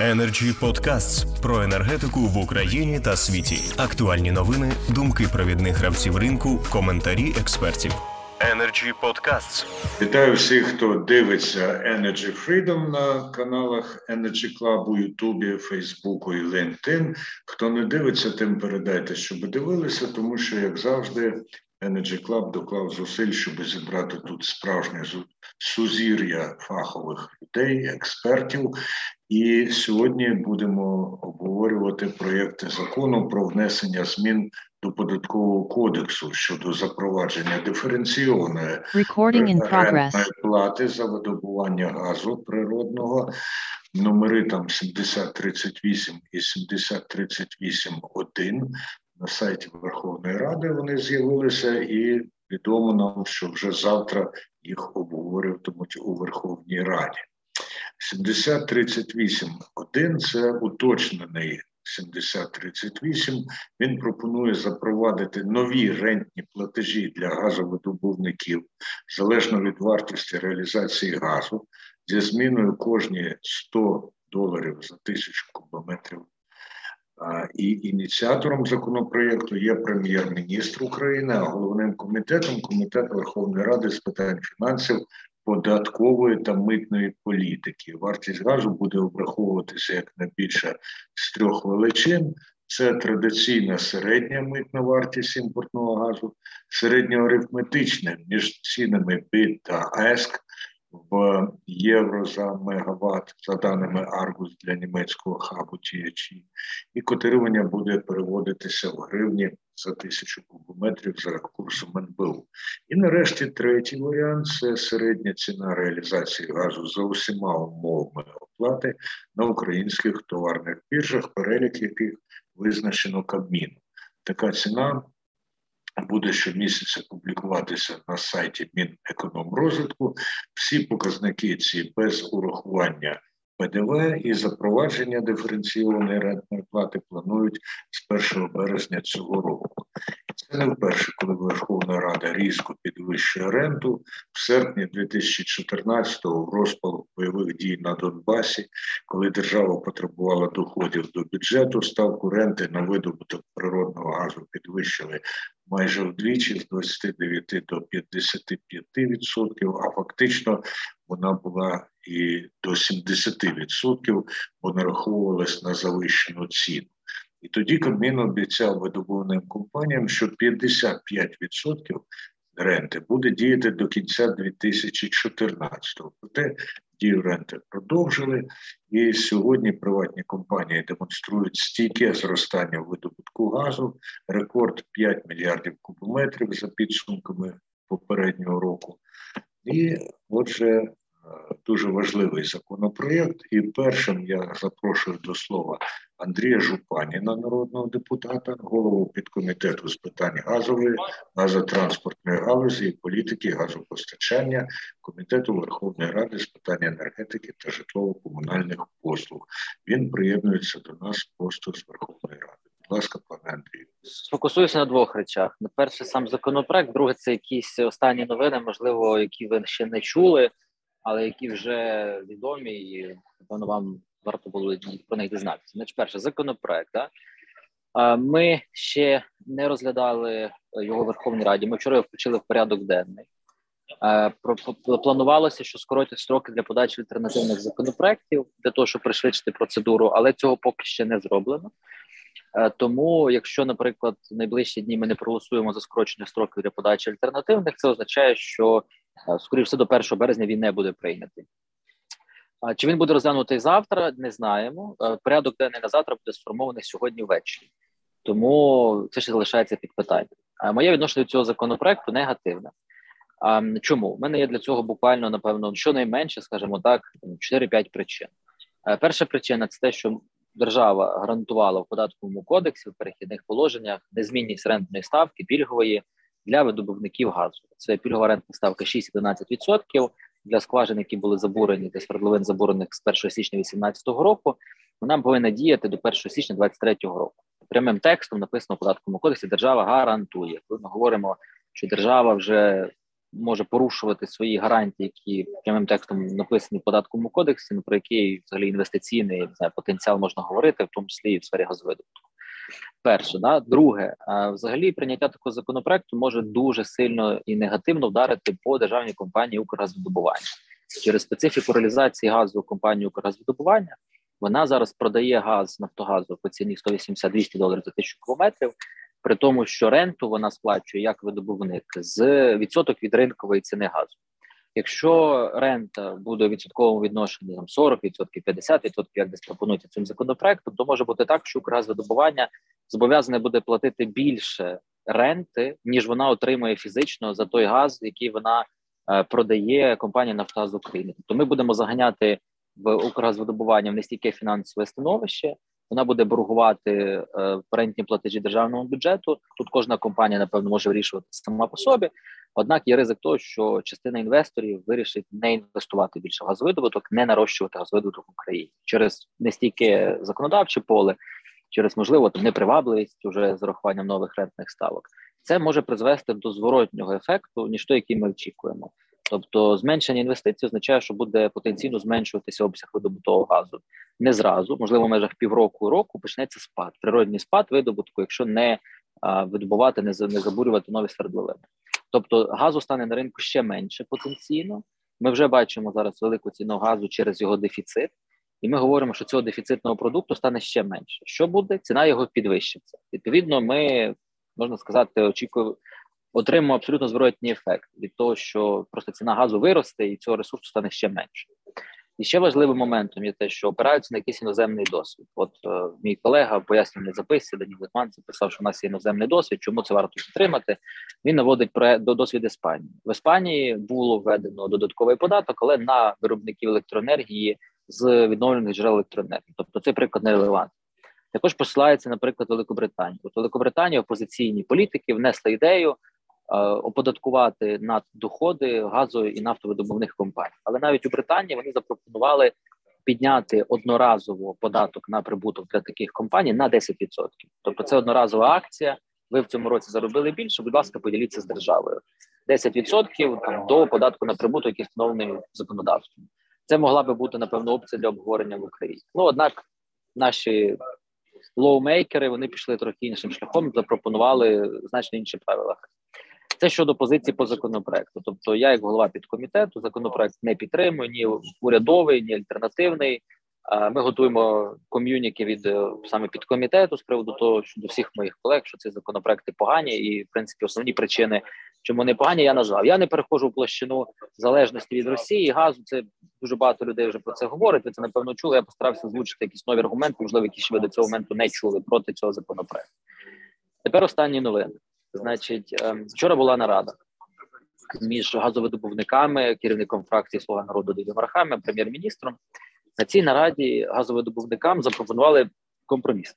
Energy Podcasts про енергетику в Україні та світі. Актуальні новини, думки провідних гравців ринку, коментарі експертів. Energy Podcasts. Вітаю всіх, хто дивиться Energy Freedom на каналах Energy Club у Ютубі, Фейсбуку і LinkedIn. Хто не дивиться, тим передайте, щоб дивилися, тому що, як завжди, Energy Club доклав зусиль, щоб зібрати тут справжнє сузір'я фахових людей, експертів. І сьогодні будемо обговорювати проєкти закону про внесення змін до податкового кодексу щодо запровадження диференційованої плати за видобування газу природного. Номери там 7038 і 7038.1 на сайті Верховної Ради вони з'явилися, і відомо нам, що вже завтра їх обговорюватимуть у Верховній Раді. 7038.1 – це уточнений 7038. Він пропонує запровадити нові рентні платежі для газовидобувників залежно від вартості реалізації газу зі зміною кожні 100 доларів за тисячу кубометрів. І ініціатором законопроєкту є прем'єр-міністр України, а головним комітетом комітет Верховної Ради з питань фінансів податкової та митної політики. Вартість газу буде обраховуватися як найбільше з трьох величин. Це традиційна середня митна вартість імпортного газу, середньоарифметична між цінами БИТ та ЕСК в євро за мегаватт, за даними Аргус для німецького хабу THE, і котирування буде переводитися в гривні за тисячу кубометрів за курсом НБУ. І нарешті третій варіант це середня ціна реалізації газу за усіма умовами оплати на українських товарних біржах, перелік яких визначено Кабміном. Така ціна буде щомісяця публікуватися на сайті Мінекономрозвитку. Всі показники ці без урахування ПДВ і запровадження диференційованої рентної плати планують з 1 березня цього року. Це не вперше, коли Верховна Рада різко підвищує ренту. В серпні 2014-го в розпал бойових дій на Донбасі, коли держава потребувала доходів до бюджету, ставку ренти на видобуток природного газу підвищили майже вдвічі з 29 до 55%, а фактично вона була і до 70%, бо нараховувалась на завищену ціну. І тоді Кабмін обіцяв видобувним компаніям, що 55% ренти буде діяти до кінця 2014-го. Проте дію ренти продовжили, і сьогодні приватні компанії демонструють стійке зростання видобутку газу, рекорд 5 мільярдів кубометрів за підсумками попереднього року. І отже, дуже важливий законопроєкт. І першим я запрошую до слова Андрія Жупаніна, народного депутата, голову підкомітету з питань газової, газотранспортної галузі і політики газопостачання комітету Верховної Ради з питань енергетики та житлово-комунальних послуг. Він приєднується до нас просто з Верховної Ради. Будь ласка, пане Андрію. Сфокусуюся на двох речах: на перше, сам законопроект, друге це якісь останні новини, можливо, які ви ще не чули але які вже відомі, і напевно вам варто було про них дізнатися. Значить, перше законопроект. Да? Ми ще не розглядали його в Верховній Раді. Ми вчора його включили в порядок денний. Планувалося, що скоротять строки для подачі альтернативних законопроектів для того, щоб пришвидшити процедуру, але цього поки ще не зроблено. Тому, якщо, наприклад, в найближчі дні ми не проголосуємо за скорочення строків для подачі альтернативних, це означає, що скоріше все до 1 березня він не буде прийнятий. Чи він буде розглянутий завтра? Не знаємо. Е, порядок денний на завтра буде сформований сьогодні ввечері, тому це ще залишається під питанням. Моє відношення до цього законопроекту негативне. Чому У мене є для цього буквально напевно щонайменше, скажімо так, 4-5 причин. Е, перша причина це те, що держава гарантувала в податковому кодексі в перехідних положеннях незмінність рентної ставки пільгової для видобувників газу. Це пільгова рентна ставка 6-11%. Для скважин, які були забурені, для свердловин забурених з 1 січня 2018 року, вона повинна діяти до 1 січня 2023 року. Прямим текстом написано в податковому кодексі держава гарантує. Коли ми говоримо, що держава вже може порушувати свої гарантії, які прямим текстом написані в податковому кодексі, ну, про який взагалі інвестиційний не знаю, потенціал можна говорити, в тому числі і в сфері газовидобутку. Перше, да друге, взагалі прийняття такого законопроекту може дуже сильно і негативно вдарити по державній компанії «Укргазвидобування». через специфіку реалізації газу компанії «Укргазвидобування». Вона зараз продає газ Нафтогазу по ціні 180-200 доларів за тисячу кілометрів, при тому, що ренту вона сплачує як видобувник з відсоток від ринкової ціни газу. Якщо рента буде у відсотковому відношенні там 40%, 50%, як десь пропонується цим законопроектом, то може бути так, що Укргазвидобування зобов'язане буде платити більше ренти, ніж вона отримує фізично за той газ, який вона е, продає компанія Нафтогаз України. Тобто ми будемо заганяти в Укргазвидобування в нестійке фінансове становище. Вона буде боргувати е, рентні платежі державному бюджету. Тут кожна компанія напевно може вирішувати сама по собі. Однак є ризик того, що частина інвесторів вирішить не інвестувати більше в газовидобуток, не нарощувати газовидобуток в Україні через нестійке законодавче поле, через можливо непривабливість уже з урахуванням нових рентних ставок. Це може призвести до зворотнього ефекту, ніж той, який ми очікуємо. Тобто, зменшення інвестицій означає, що буде потенційно зменшуватися обсяг видобутого газу не зразу, можливо, в межах півроку року почнеться спад, природний спад видобутку, якщо не видобувати, не не забурювати нові свердловини. Тобто газу стане на ринку ще менше потенційно. Ми вже бачимо зараз велику ціну газу через його дефіцит, і ми говоримо, що цього дефіцитного продукту стане ще менше. Що буде? Ціна його підвищиться. Відповідно, ми можна сказати, очікуємо отримаємо абсолютно зворотній ефект від того, що просто ціна газу виросте і цього ресурсу стане ще менше. І ще важливим моментом є те, що опираються на якийсь іноземний досвід. От е, мій колега в пояснювальній записці Дані Литман писав, що у нас є іноземний досвід. Чому це варто підтримати? Він наводить про до досвід Іспанії. В Іспанії було введено додатковий податок, але на виробників електроенергії з відновлених джерел електроенергії. Тобто цей приклад не релевантний. Також посилається, наприклад, Великобританія. От Великобританія опозиційні політики внесли ідею оподаткувати наддоходи газової і нафтовидобувних компаній. Але навіть у Британії вони запропонували підняти одноразово податок на прибуток для таких компаній на 10%. Тобто, це одноразова акція. Ви в цьому році заробили більше. Будь ласка, поділіться з державою 10% там, до податку на прибуток, який встановлений законодавством. Це могла би бути напевно опція для обговорення в Україні. Ну однак наші лоумейкери вони пішли трохи іншим шляхом, запропонували значно інші правила. Це щодо позиції по законопроекту. Тобто, я, як голова підкомітету, законопроект не підтримую ні урядовий, ні альтернативний. Ми готуємо ком'юніки від е, саме підкомітету з приводу того, що до всіх моїх колег, що ці законопроекти погані, і в принципі основні причини, чому вони погані, я назвав. Я не переходжу в площину залежності від Росії, газу. Це дуже багато людей вже про це говорить. Ви це напевно чули. Я постарався озвучити якісь нові аргументи, можливо, які ще ви до цього моменту не чули проти цього законопроекту. Тепер останні новини. Значить, ем, вчора була нарада між газовидобувниками, керівником фракції Слуга народу Дідом Рахами, прем'єр-міністром. На цій нараді газовидобувникам запропонували компроміс.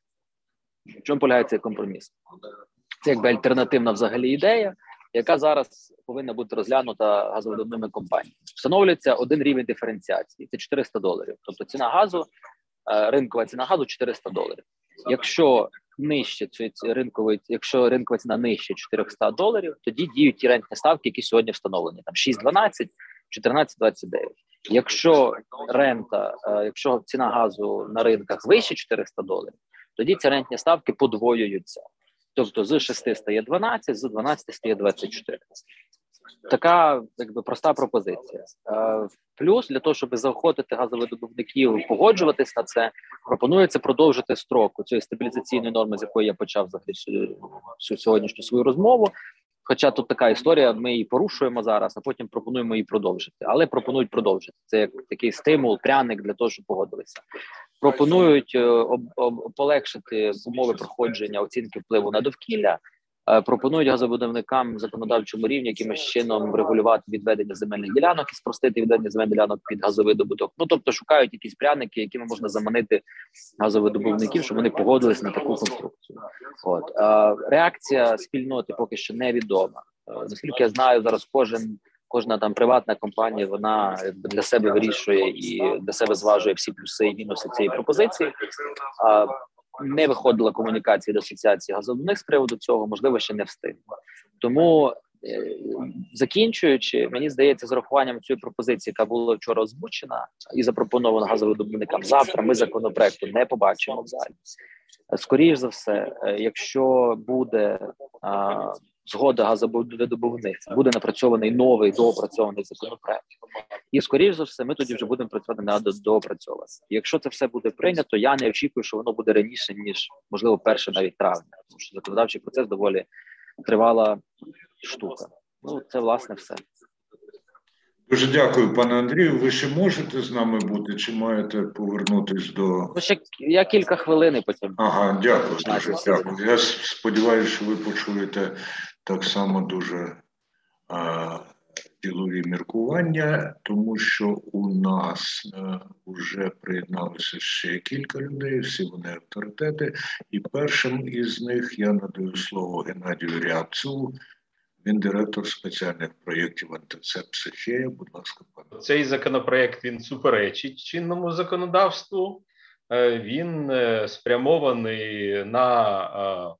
В чому полягає цей компроміс? Це якби альтернативна взагалі ідея, яка зараз повинна бути розглянута газовидобувними компаніями. Встановлюється один рівень диференціації це 400 доларів. Тобто ціна газу, е, ринкова ціна газу 400 доларів. Якщо нижче цієї ринкової, якщо ринкова ціна нижче 400 доларів, тоді діють ті рентні ставки, які сьогодні встановлені там 6,12, 14,29. Якщо рента, е, якщо ціна газу на ринках вище 400 доларів, тоді ці рентні ставки подвоюються. Тобто з 6 стає 12, з 12 стає 24 така якби проста пропозиція. Е, плюс для того, щоб заохотити газовидобувників погоджуватись на це, пропонується продовжити строк цієї стабілізаційної норми, з якої я почав взагалі всю сьогоднішню свою розмову. Хоча тут така історія, ми її порушуємо зараз, а потім пропонуємо її продовжити. Але пропонують продовжити це як такий стимул, пряник для того, щоб погодилися. Пропонують е, об, об, полегшити умови проходження оцінки впливу на довкілля. Е, пропонують газовидавникам законодавчому рівні якимось чином врегулювати відведення земельних ділянок і спростити відведення земельних ділянок під газовидобуток. Ну тобто шукають якісь пряники, якими можна заманити газовидобувників, щоб вони погодились на таку конструкцію. От е, реакція спільноти поки що невідома. Е, наскільки я знаю, зараз кожен. Кожна там приватна компанія вона для себе вирішує і для себе зважує всі плюси і мінуси цієї пропозиції. А не виходила комунікація до асоціації газовних з приводу цього, можливо, ще не встигла. Тому Е, закінчуючи, мені здається, з урахуванням цієї пропозиції, яка була вчора озвучена і запропонована газовидобувникам, завтра ми законопроекту не побачимо в залі. Скоріше за все, е, якщо буде згода газовидобувництва, буде напрацьований новий доопрацьований законопроект, і скоріш за все, ми тоді вже будемо працювати над доопрацьованим. Якщо це все буде прийнято, я не очікую, що воно буде раніше ніж можливо перше навіть травня, тому що законодавчий процес доволі тривала штука. Ну це власне все. Дуже дякую, пане Андрію. Ви ще можете з нами бути, чи маєте повернутись до Ну, ще я кілька хвилин потім. ага, дякую. Дуже дякую. Я сподіваюся, що ви почуєте так само дуже а, ділові міркування, тому що у нас вже приєдналося ще кілька людей, всі вони авторитети, і першим із них я надаю слово Геннадію Рябцеву. Він директор спеціальних проєктів антицепсихія. Будь ласка, пане. Цей законопроект він суперечить чинному законодавству. Е, він е, спрямований на е,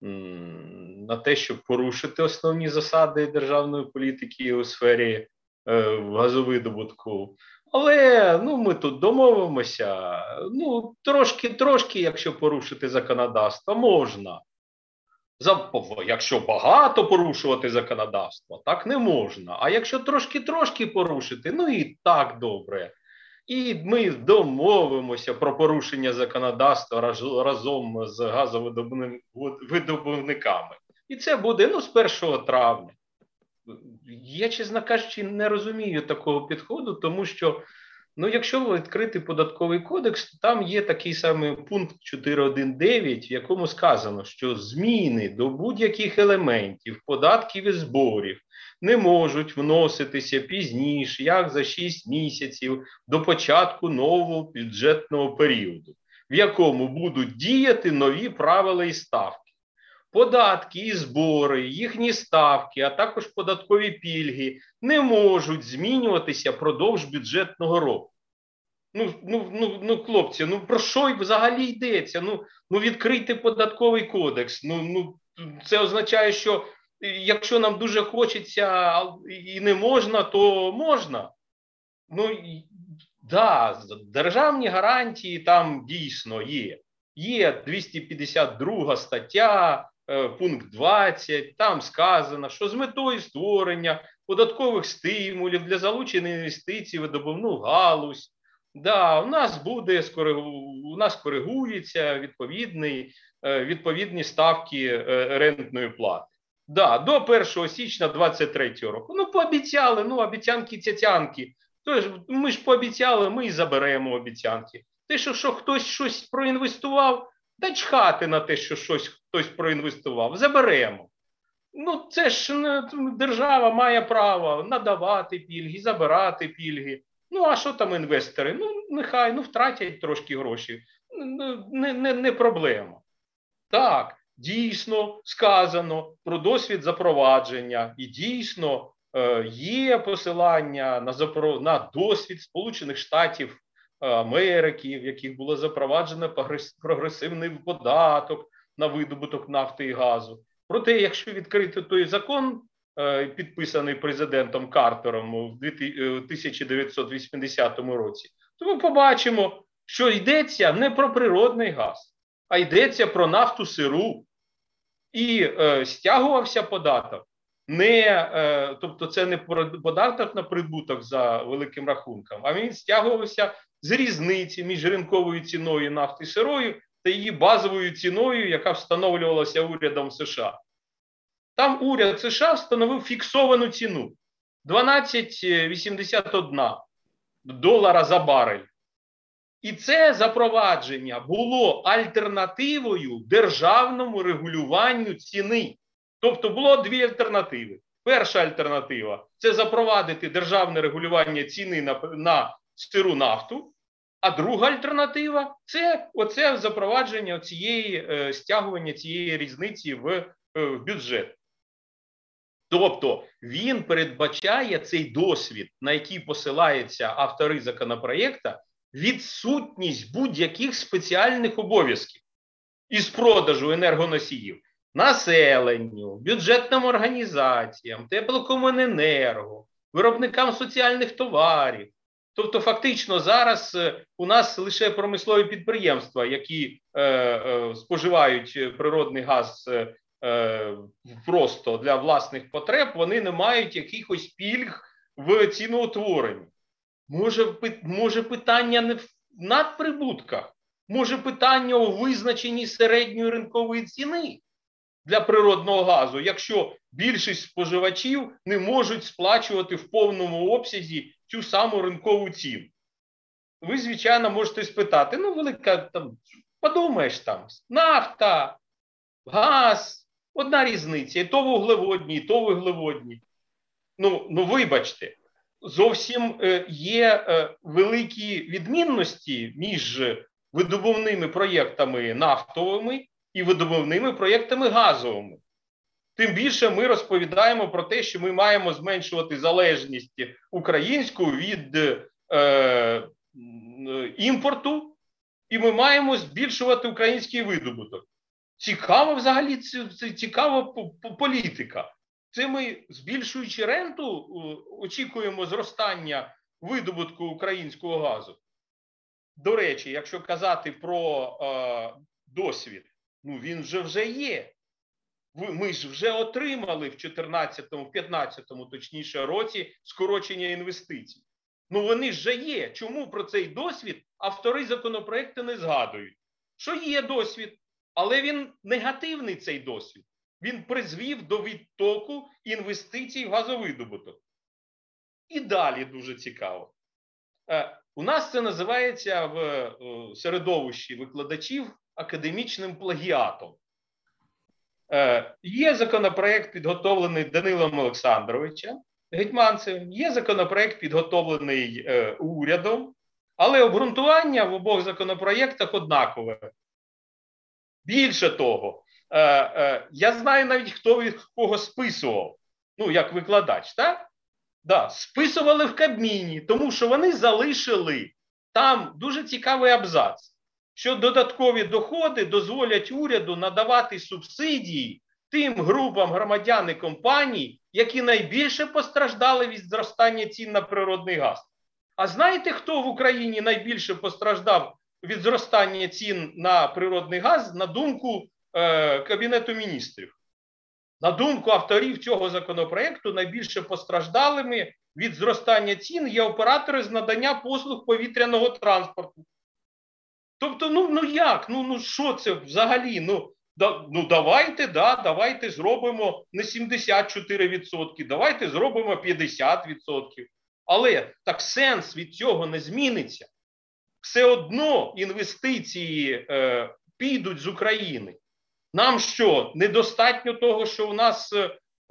на те, щоб порушити основні засади державної політики у сфері газовидобутку. Але ну ми тут домовимося. Ну трошки, трошки, якщо порушити законодавство, можна За, якщо багато порушувати законодавство, так не можна. А якщо трошки-трошки порушити, ну і так добре. І ми домовимося про порушення законодавства разом з газовидобувниками. І це буде ну, з 1 травня. Я, чесно кажучи, не розумію такого підходу, тому що Ну, якщо відкрити податковий кодекс, то там є такий самий пункт 4.1.9, в якому сказано, що зміни до будь-яких елементів, податків і зборів не можуть вноситися пізніше, як за 6 місяців до початку нового бюджетного періоду, в якому будуть діяти нові правила і ставки. Податки і збори, їхні ставки, а також податкові пільги не можуть змінюватися продовж бюджетного року. Ну, ну, ну, ну, хлопці, ну про що взагалі йдеться? Ну, ну відкрийте податковий кодекс. Ну, ну, Це означає, що якщо нам дуже хочеться і не можна, то можна. Ну, да, державні гарантії там дійсно є. Є 252 стаття Е, пункт 20, там сказано, що з метою створення податкових стимулів для залучення інвестицій в видобувну галузь. Да, у нас буде у нас коригується відповідний, е, відповідні ставки е, рентної плати. Да, до 1 січня 2023 року. Ну, пообіцяли, ну, обіцянки цяцянки. Тож ми ж пообіцяли, ми і заберемо обіцянки. Те, що що хтось щось проінвестував, та чхати на те, що щось хтось проінвестував. Заберемо. Ну, це ж держава має право надавати пільги, забирати пільги. Ну, а що там інвестори? Ну, нехай ну, втратять трошки гроші. Не, не, не проблема. Так, дійсно сказано про досвід запровадження, і дійсно е, є посилання на запро... на досвід Сполучених Штатів Америки, в яких було запроваджено прогресивний податок на видобуток нафти і газу. Проте, якщо відкрити той закон, е, підписаний президентом Картером у 1980 е, році, то ми побачимо, що йдеться не про природний газ, а йдеться про нафту сиру. І е, стягувався податок. Не, е, Тобто, це не податок на прибуток за великим рахунком, а він стягувався з різниці між ринковою ціною нафти сирою її базовою ціною, яка встановлювалася урядом США. Там уряд США встановив фіксовану ціну 12,81 долара за барель. І це запровадження було альтернативою державному регулюванню ціни. Тобто було дві альтернативи. Перша альтернатива це запровадити державне регулювання ціни на на сиру нафту, а друга альтернатива це оце запровадження цієї е, стягування цієї різниці в, е, в бюджет. Тобто він передбачає цей досвід, на який посилаються автори законопроєкта, відсутність будь-яких спеціальних обов'язків із продажу енергоносіїв. населенню, бюджетним організаціям, теплокомуненерго, виробникам соціальних товарів. Тобто, фактично, зараз е, у нас лише промислові підприємства, які е, е, споживають природний газ е, е просто для власних потреб, вони не мають якихось пільг в ціноутворенні. Може, може питання не в надприбутках, може питання у визначенні середньої ринкової ціни для природного газу, якщо більшість споживачів не можуть сплачувати в повному обсязі цю саму ринкову ціну. Ви, звичайно, можете спитати: ну, велика там, подумаєш там, нафта, газ, одна різниця, і то вуглеводні, і то вуглеводні. Ну, ну вибачте, зовсім е, є е, великі відмінності між видобувними проєктами нафтовими і видобувними проєктами газовими. Тим більше ми розповідаємо про те, що ми маємо зменшувати залежність українську від е, імпорту, і ми маємо збільшувати український видобуток. Цікава взагалі це цікава політика. Це ми, збільшуючи ренту, очікуємо зростання видобутку українського газу. До речі, якщо казати про е, досвід, ну він вже вже є. Ми ж вже отримали в 2014 15 точніше році скорочення інвестицій. Ну вони вже є. Чому про цей досвід автори законопроекту не згадують? Що є досвід, але він негативний цей досвід. Він призвів до відтоку інвестицій в газовидобуток. І далі дуже цікаво. Е, у нас це називається в е, середовищі викладачів академічним плагіатом. Е, є законопроект, підготовлений Данилом Олександровичем Гетьманцевим, є законопроект, підготовлений е, урядом, але обґрунтування в обох законопроєктах однакове. Більше того, е, я знаю навіть, хто від кого списував, ну, як викладач, так? Да, списували в Кабміні, тому що вони залишили там дуже цікавий абзац що додаткові доходи дозволять уряду надавати субсидії тим групам громадян і компаній, які найбільше постраждали від зростання цін на природний газ. А знаєте, хто в Україні найбільше постраждав від зростання цін на природний газ на думку е, Кабінету міністрів? На думку авторів цього законопроекту, найбільше постраждалими від зростання цін є оператори з надання послуг повітряного транспорту. Тобто, ну ну як? Ну ну що це взагалі? Ну да, ну давайте, да, давайте зробимо не 74%, давайте зробимо 50%. Але так сенс від цього не зміниться. Все одно інвестиції е, підуть з України. Нам що? Недостатньо того, що в нас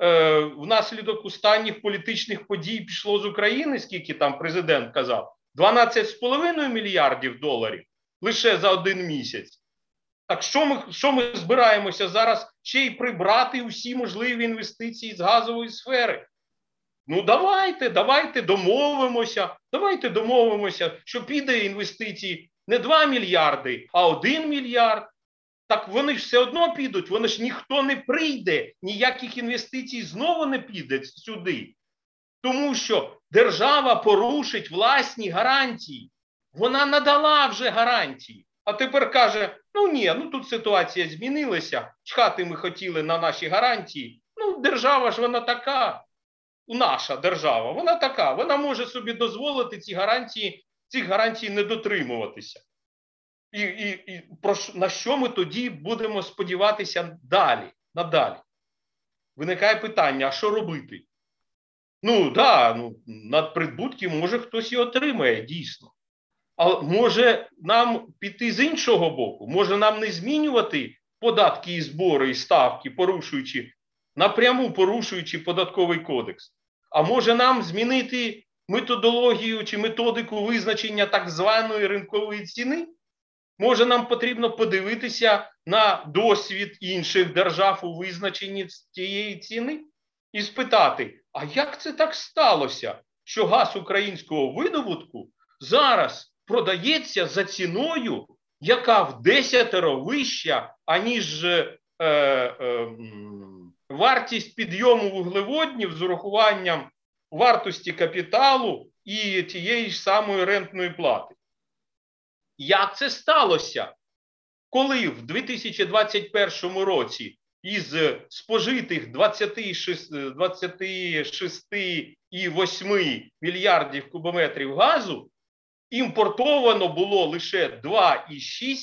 е, внаслідок останніх політичних подій пішло з України, скільки там президент казав, 12,5 мільярдів доларів лише за один місяць. Так що ми що ми збираємося зараз ще й прибрати усі можливі інвестиції з газової сфери? Ну, давайте, давайте домовимося. Давайте домовимося, що піде інвестиції не 2 мільярди, а 1 мільярд. Так вони ж все одно підуть, вони ж ніхто не прийде, ніяких інвестицій знову не піде сюди. Тому що держава порушить власні гарантії. Вона надала вже гарантії. А тепер каже: ну ні, ну тут ситуація змінилася. Чхати ми хотіли на наші гарантії. Ну, держава ж вона така. Наша держава, вона така. Вона може собі дозволити ці гарантії, цих гарантій не дотримуватися. І і, і про на що ми тоді будемо сподіватися далі? надалі? Виникає питання: а що робити? Ну, да, ну, надприбутки може хтось і отримає дійсно. А може нам піти з іншого боку? Може нам не змінювати податки і збори і ставки, порушуючи напряму порушуючи податковий кодекс? А може нам змінити методологію чи методику визначення так званої ринкової ціни? Може, нам потрібно подивитися на досвід інших держав у визначенні цієї ціни і спитати: а як це так сталося, що газ українського видобутку зараз продається за ціною, яка в десятеро вища, аніж е, е, вартість підйому вуглеводнів з урахуванням вартості капіталу і тієї ж самої рентної плати. Як це сталося, коли в 2021 році із спожитих 26,8 мільярдів кубометрів газу імпортовано було лише 2,6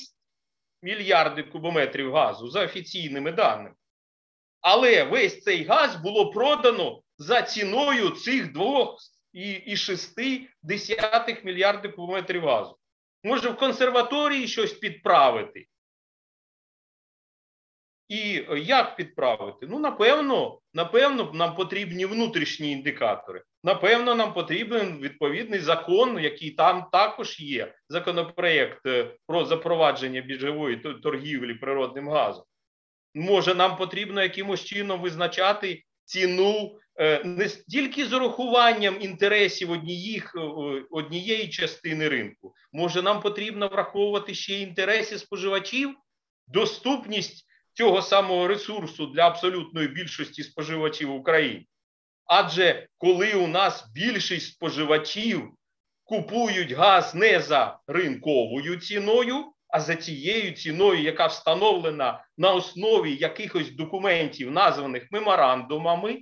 мільярдів кубометрів газу за офіційними даними. Але весь цей газ було продано за ціною цих 2,6 мільярдів кубометрів газу. Може, в консерваторії щось підправити? І як підправити? Ну, напевно, напевно, нам потрібні внутрішні індикатори. Напевно, нам потрібен відповідний закон, який там також є. Законопроєкт е, про запровадження біржової торгівлі природним газом. Може, нам потрібно якимось чином визначати ціну е, не стільки з урахуванням інтересів однієї, е, однієї частини ринку. Може, нам потрібно враховувати ще інтереси споживачів, доступність цього самого ресурсу для абсолютної більшості споживачів України. Адже коли у нас більшість споживачів купують газ не за ринковою ціною, а за тією ціною, яка встановлена на основі якихось документів, названих меморандумами,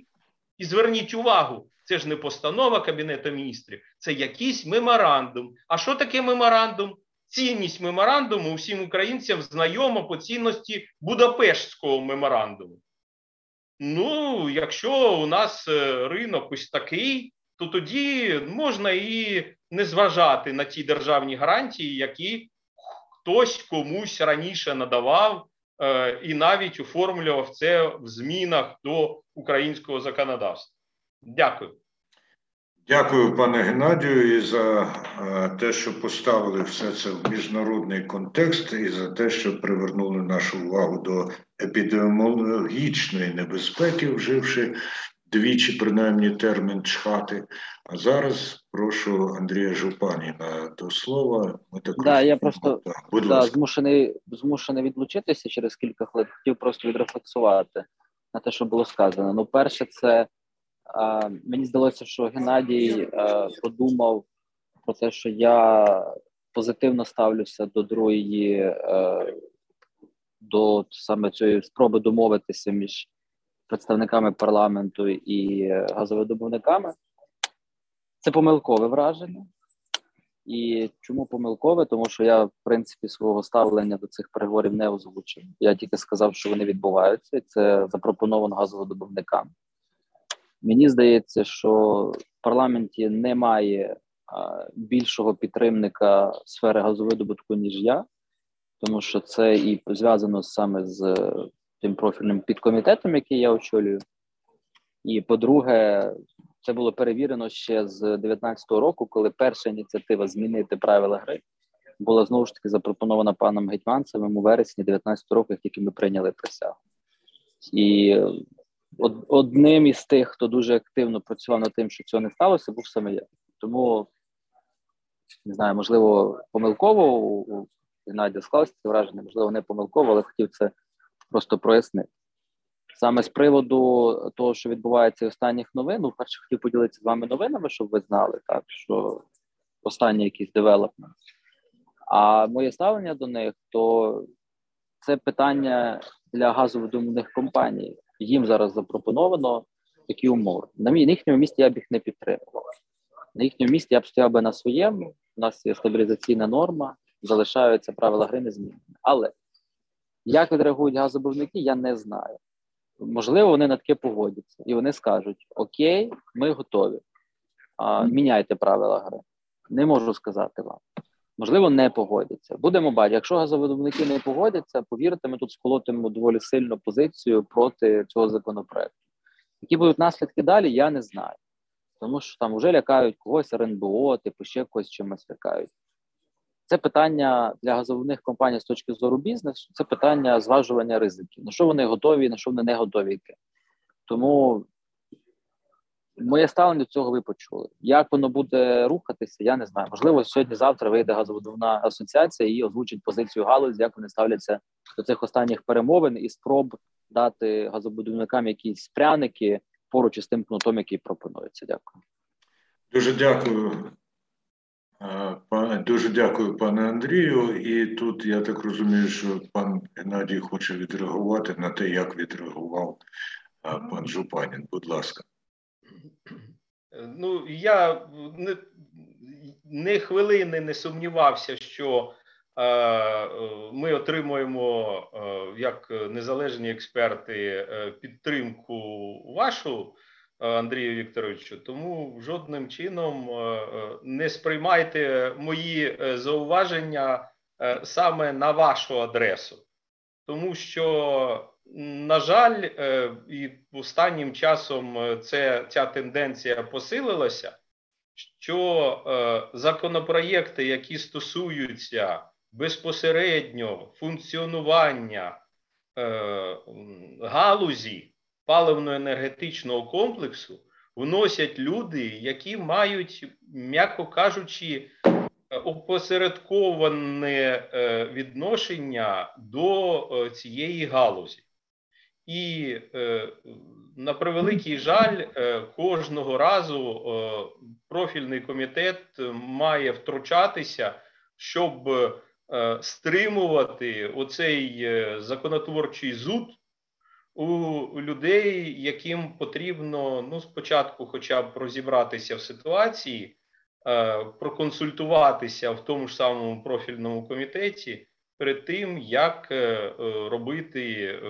і зверніть увагу, це ж не постанова Кабінету міністрів, це якийсь меморандум. А що таке меморандум? Цінність меморандуму усім українцям знайома по цінності Будапештського меморандуму. Ну, якщо у нас е, ринок ось такий, то тоді можна і не зважати на ті державні гарантії, які хтось комусь раніше надавав е, і навіть оформлював це в змінах до українського законодавства. Дякую. Дякую, пане Геннадію, і за е, те, що поставили все це в міжнародний контекст, і за те, що привернули нашу увагу до епідеміологічної небезпеки, вживши двічі, принаймні, термін чхати. А зараз прошу Андрія Жупаніна до слова. Ми також да, я просто Будь да, змушений змушений відлучитися через кілька хвилин. Хотів просто відрефлексувати на те, що було сказано. Ну, перше, це мені здалося, що Геннадій подумав про те, що я позитивно ставлюся до другої, до саме цієї спроби домовитися між представниками парламенту і газовидобувниками. Це помилкове враження. І чому помилкове? Тому що я, в принципі, свого ставлення до цих переговорів не озвучив. Я тільки сказав, що вони відбуваються, і це запропоновано газовидобувникам. Мені здається, що в парламенті немає більшого підтримника сфери газовидобутку, ніж я, тому що це і зв'язано саме з тим профільним підкомітетом, який я очолюю. І по-друге, це було перевірено ще з 2019 року, коли перша ініціатива змінити правила гри була знову ж таки запропонована паном Гетьманцевим у вересні 2019 року, тільки ми прийняли присягу. І одним із тих, хто дуже активно працював над тим, що цього не сталося, був саме я. Тому не знаю, можливо, помилково у Геннадія склалося це враження, можливо, не помилково, але хотів це просто прояснити. Саме з приводу того, що відбувається останніх новин, ну, перше хотів поділитися з вами новинами, щоб ви знали, так що останні якісь девелопмент. А моє ставлення до них то це питання для газовидобувних компаній. Їм зараз запропоновано такі умови. На їхньому місці я б їх не підтримував. На їхньому місці я б стояв би на своєму. У нас є стабілізаційна норма, залишаються правила гри незмінними. Але як відреагують газобувники, я не знаю. Можливо, вони на таке погодяться, і вони скажуть: Окей, ми готові. А, Міняйте правила гри. Не можу сказати вам. Можливо, не погодяться. Будемо бачити. Якщо газовидобувники не погодяться, повірте, ми тут сколотимо доволі сильну позицію проти цього законопроекту. Які будуть наслідки далі, я не знаю. Тому що там вже лякають когось РНБО, типу ще когось чимось лякають. Це питання для газовних компаній з точки зору бізнесу, це питання зважування ризиків. На що вони готові, на що вони не готові. Тому Моє ставлення до цього ви почули. Як воно буде рухатися, я не знаю. Можливо, сьогодні-завтра вийде газовидобувна асоціація і озвучить позицію галузі, як вони ставляться до цих останніх перемовин і спроб дати газобудівникам якісь пряники поруч із тим кнутом, який пропонується. Дякую. Дуже дякую. Дуже дякую, пане Андрію. І тут я так розумію, що пан Геннадій хоче відреагувати на те, як відреагував пан Жупанін. Будь ласка. Ну, я не, не хвилини не сумнівався, що е, ми отримуємо е, як незалежні експерти е, підтримку вашу, Андрію Вікторовичу. Тому жодним чином не сприймайте мої зауваження саме на вашу адресу, тому що на жаль, е, і останнім часом е, це ця тенденція посилилася, що е, законопроєкти, які стосуються безпосередньо функціонування галузі паливно-енергетичного комплексу, вносять люди, які мають, м'яко кажучи, опосередковане відношення до цієї галузі. І е, на превеликий жаль, е, кожного разу е, профільний комітет має втручатися, щоб стримувати оцей законотворчий зуд у людей, яким потрібно ну, спочатку, хоча б розібратися в ситуації, проконсультуватися в тому ж самому профільному комітеті перед тим, як е, е, робити е,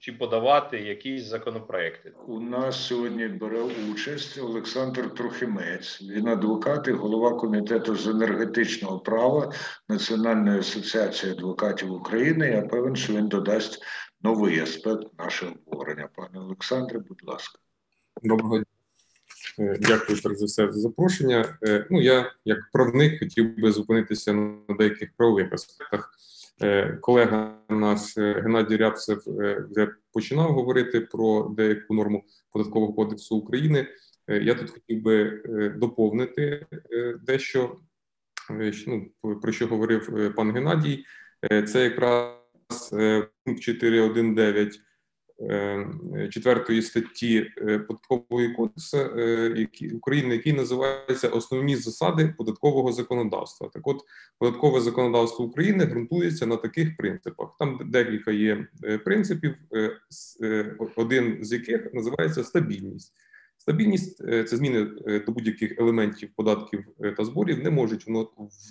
чи подавати якісь законопроекти. У нас сьогодні бере участь Олександр Трохимець. Він адвокат і голова комітету з енергетичного права Національної асоціації адвокатів України. Я певен, що він додасть новий аспект нашого обговорення. Пане Олександре, будь ласка, доброго дня. Дякую перш за все за запрошення. Ну я як правник хотів би зупинитися на деяких правових аспектах. Е, колега нас е, Геннадій Рябцев е, вже починав говорити про деяку норму податкового кодексу України. Я тут хотів би доповнити дещо, ну, про що говорив пан Геннадій. Це якраз пункт 4.1.9 Е, четвертої статті е, податкової кодексу е, України, який називається Основні засади податкового законодавства. Так, от податкове законодавство України ґрунтується на таких принципах. Там декілька є принципів, один з яких називається стабільність. Стабільність це зміни до будь-яких елементів податків та зборів не можуть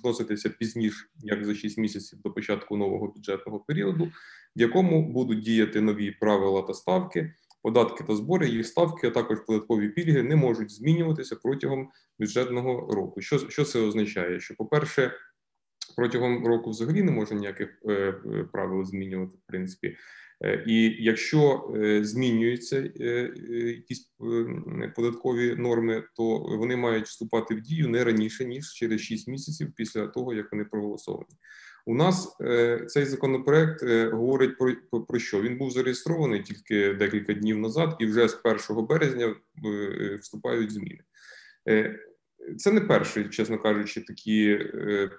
вноситися пізніше, як за 6 місяців до початку нового бюджетного періоду в якому будуть діяти нові правила та ставки, податки та збори, їх ставки, а також податкові пільги не можуть змінюватися протягом бюджетного року. Що що це означає? Що, по-перше, протягом року взагалі не можна ніяких е, е, правил змінювати, в принципі. Е, і якщо е, змінюються якісь податкові норми, то вони мають вступати в дію не раніше ніж через 6 місяців після того, як вони проголосовані. У нас е, цей законопроект е, говорить про, про що він був зареєстрований тільки декілька днів назад, і вже з 1 березня е, вступають зміни. Це не перші, чесно кажучи, такі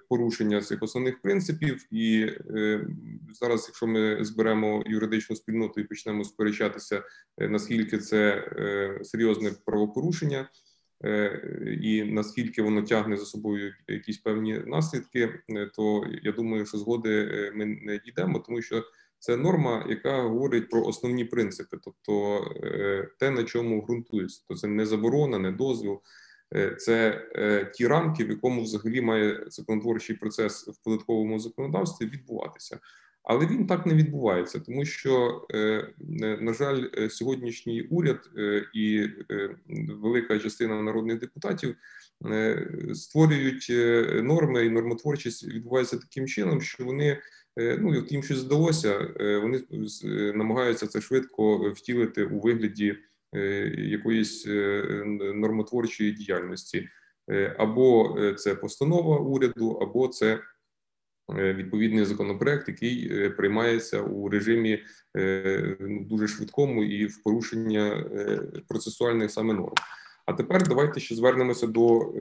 порушення цих основних принципів. І зараз, якщо ми зберемо юридичну спільноту і почнемо сперечатися, наскільки це серйозне правопорушення. Е, і наскільки воно тягне за собою якісь певні наслідки, е, то я думаю, що згоди е, ми не дійдемо, тому що це норма, яка говорить про основні принципи, тобто те, на чому ґрунтується, то це не заборона, не дозвіл. Це ті рамки, в якому взагалі має законотворчий процес в податковому законодавстві відбуватися. Але він так не відбувається, тому що, е, на жаль, е, сьогоднішній уряд е, і велика частина народних депутатів створюють норми і нормотворчість відбувається таким чином, що вони ну от їм щось здалося, вони намагаються це швидко втілити у вигляді якоїсь нормотворчої діяльності, або це постанова уряду, або це. Е, відповідний законопроект, який е, приймається у режимі е, ну, дуже швидкому і в порушення процесуальних саме норм. А тепер давайте ще звернемося до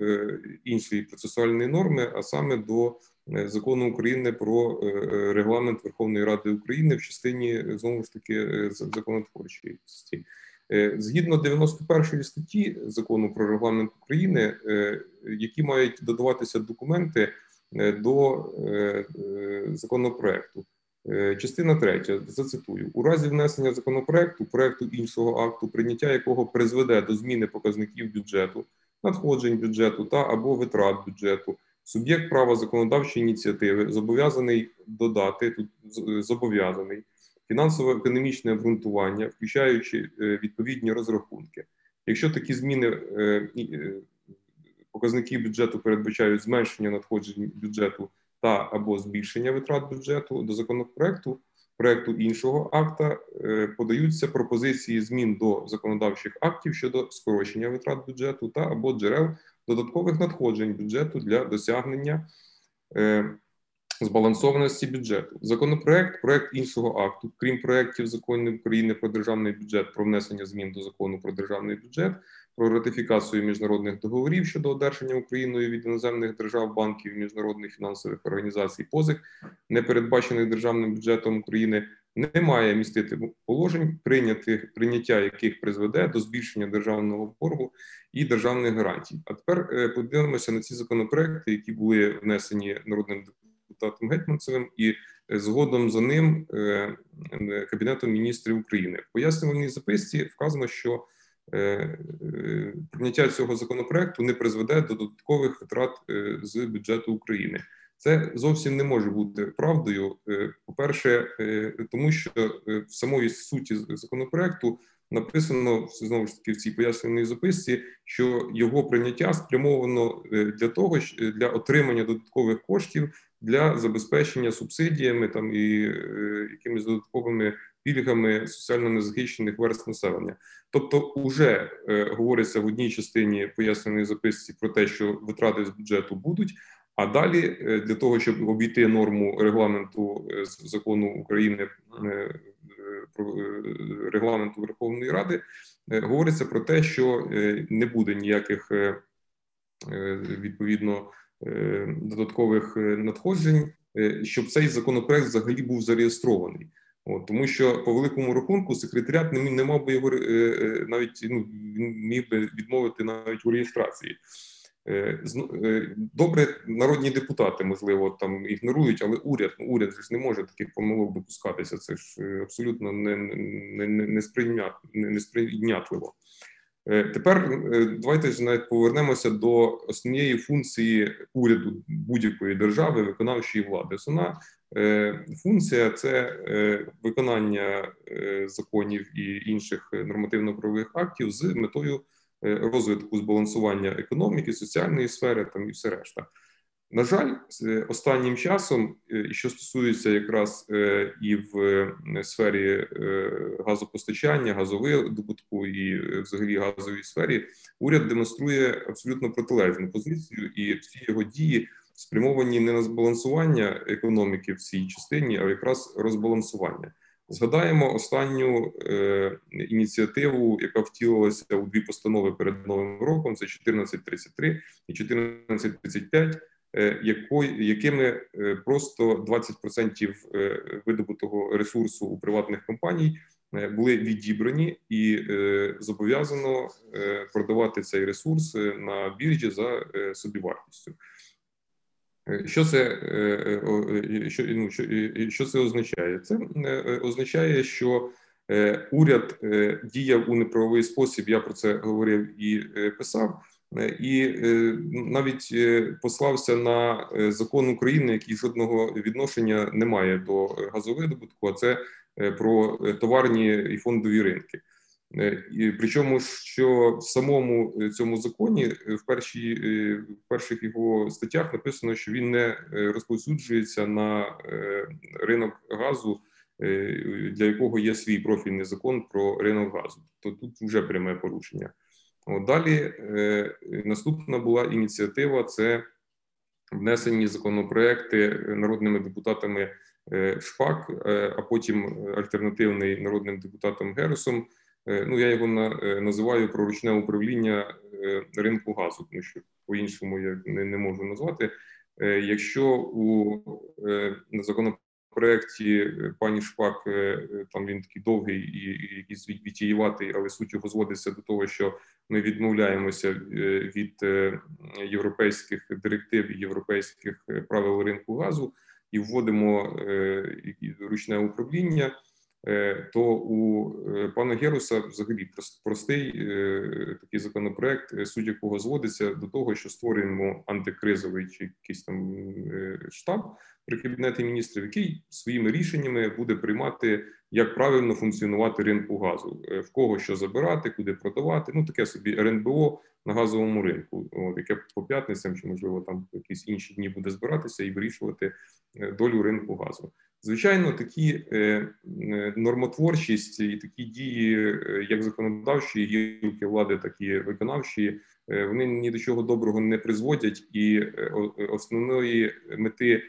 іншої процесуальної норми, а саме до закону України про регламент Верховної Ради України в частині знову ж таки законотворчої. Згідно 91 статті закону про регламент України, які мають додаватися документи до законопроекту. Е, частина третя зацитую у разі внесення законопроекту, проекту іншого акту, прийняття якого призведе до зміни показників бюджету, надходжень бюджету та або витрат бюджету. Суб'єкт права законодавчої ініціативи зобов'язаний додати тут зобов'язаний фінансово-економічне обґрунтування, включаючи е, відповідні розрахунки. Якщо такі зміни показників бюджету передбачають зменшення надходжень бюджету та або збільшення витрат бюджету до законопроекту проекту іншого акта е, подаються пропозиції змін до законодавчих актів щодо скорочення витрат бюджету та або джерел додаткових надходжень бюджету для досягнення е, збалансованості бюджету. Законопроект, проект іншого акту, крім проектів законів України про державний бюджет, про внесення змін до закону про державний бюджет, про ратифікацію міжнародних договорів щодо одержання Україною від іноземних держав, банків, міжнародних фінансових організацій, позик, не передбачених державним бюджетом України, не має містити положень, прийнятих прийняття яких призведе до збільшення державного боргу і державних гарантій. А тепер е, подивимося на ці законопроекти, які були внесені народним депутатом Гетьманцевим, і е, згодом за ним е, Кабінетом міністрів України в пояснювальній записці вказано, що прийняття цього законопроекту не призведе до додаткових витрат е, з бюджету України. Це зовсім не може бути правдою. По-перше, тому що в самої суті законопроекту написано знову ж таки в цій поясненій записці, що його прийняття спрямовано для того, для отримання додаткових коштів для забезпечення субсидіями там і якимись додатковими пільгами соціально незахищених верст населення. Тобто, вже е, говориться в одній частині поясненої записці про те, що витрати з бюджету будуть. А далі е, для того, щоб обійти норму регламенту е, закону України е, про регламенту Верховної Ради, говориться про те, що не буде ніяких відповідно додаткових надходжень, щоб цей законопроект взагалі був зареєстрований. От, Тому що по великому рахунку секретаріат не, не мав би його е, е, навіть ну, він міг би відмовити навіть у реєстрації. Е, добре, народні депутати, можливо, там ігнорують, але уряд ну, уряд ж не може таких помилок допускатися. Це ж абсолютно не не, не, не, сприйнятливо. Тепер давайте ж навіть повернемося до основної функції уряду будь-якої держави, виконавчої влади. Е, функція це е, виконання е, законів і інших нормативно-правових актів з метою розвитку збалансування економіки, соціальної сфери там і все решта. На жаль, останнім часом, що стосується якраз і в сфері газопостачання, газовидобутку і взагалі газовій сфері, уряд демонструє абсолютно протилежну позицію, і всі його дії спрямовані не на збалансування економіки в цій частині, а якраз розбалансування. Згадаємо останню е, ініціативу, яка втілилася у дві постанови перед новим роком: це 1433 і 1435, е, якої, якими е, просто 20% е, видобутого ресурсу у приватних компаній е, були відібрані і е, зобов'язано продавати цей ресурс на біржі за собівартістю. Е, що це е, е, що, ну, що, це означає? Це означає, що уряд діяв у неправовий спосіб. Я про це говорив і писав, і навіть послався на закон України, який жодного відношення не має до газовидобутку, а це про товарні і фондові ринки. Е, і Причому, що в самому е, цьому законі е, в першій в перших його статтях написано, що він не розповсюджується на ринок газу, для якого є свій профільний закон про ринок газу. То тут вже пряме порушення. От Далі наступна була ініціатива: це внесені законопроекти народними депутатами Шпак, а потім альтернативний народним депутатом Герусом. Е, ну я його називаю про ручне управління ринку газу, тому що по-іншому я не, не можу назвати. Якщо у законопроекті пані Шпак там він такий довгий і якийсь відтіюватий, але суть його зводиться до того, що ми відмовляємося від європейських директив і європейських правил ринку газу і вводимо ручне управління. Е, то у е, пана Геруса взагалі простий е, такий законопроект, суть якого зводиться до того, що створюємо антикризовий чи якийсь там штаб при кабінеті міністрів, який своїми рішеннями буде приймати, як правильно функціонувати ринку газу, в кого що забирати, куди продавати. Ну таке собі РНБО на газовому ринку, от, яке по п'ятницям чи можливо там якісь інші дні буде збиратися і вирішувати долю ринку газу. Звичайно, такі е, е, нормотворчість і такі дії, е, як законодавчі гілки влади, так і виконавчі, вони ні до чого доброго не призводять, і основної мети,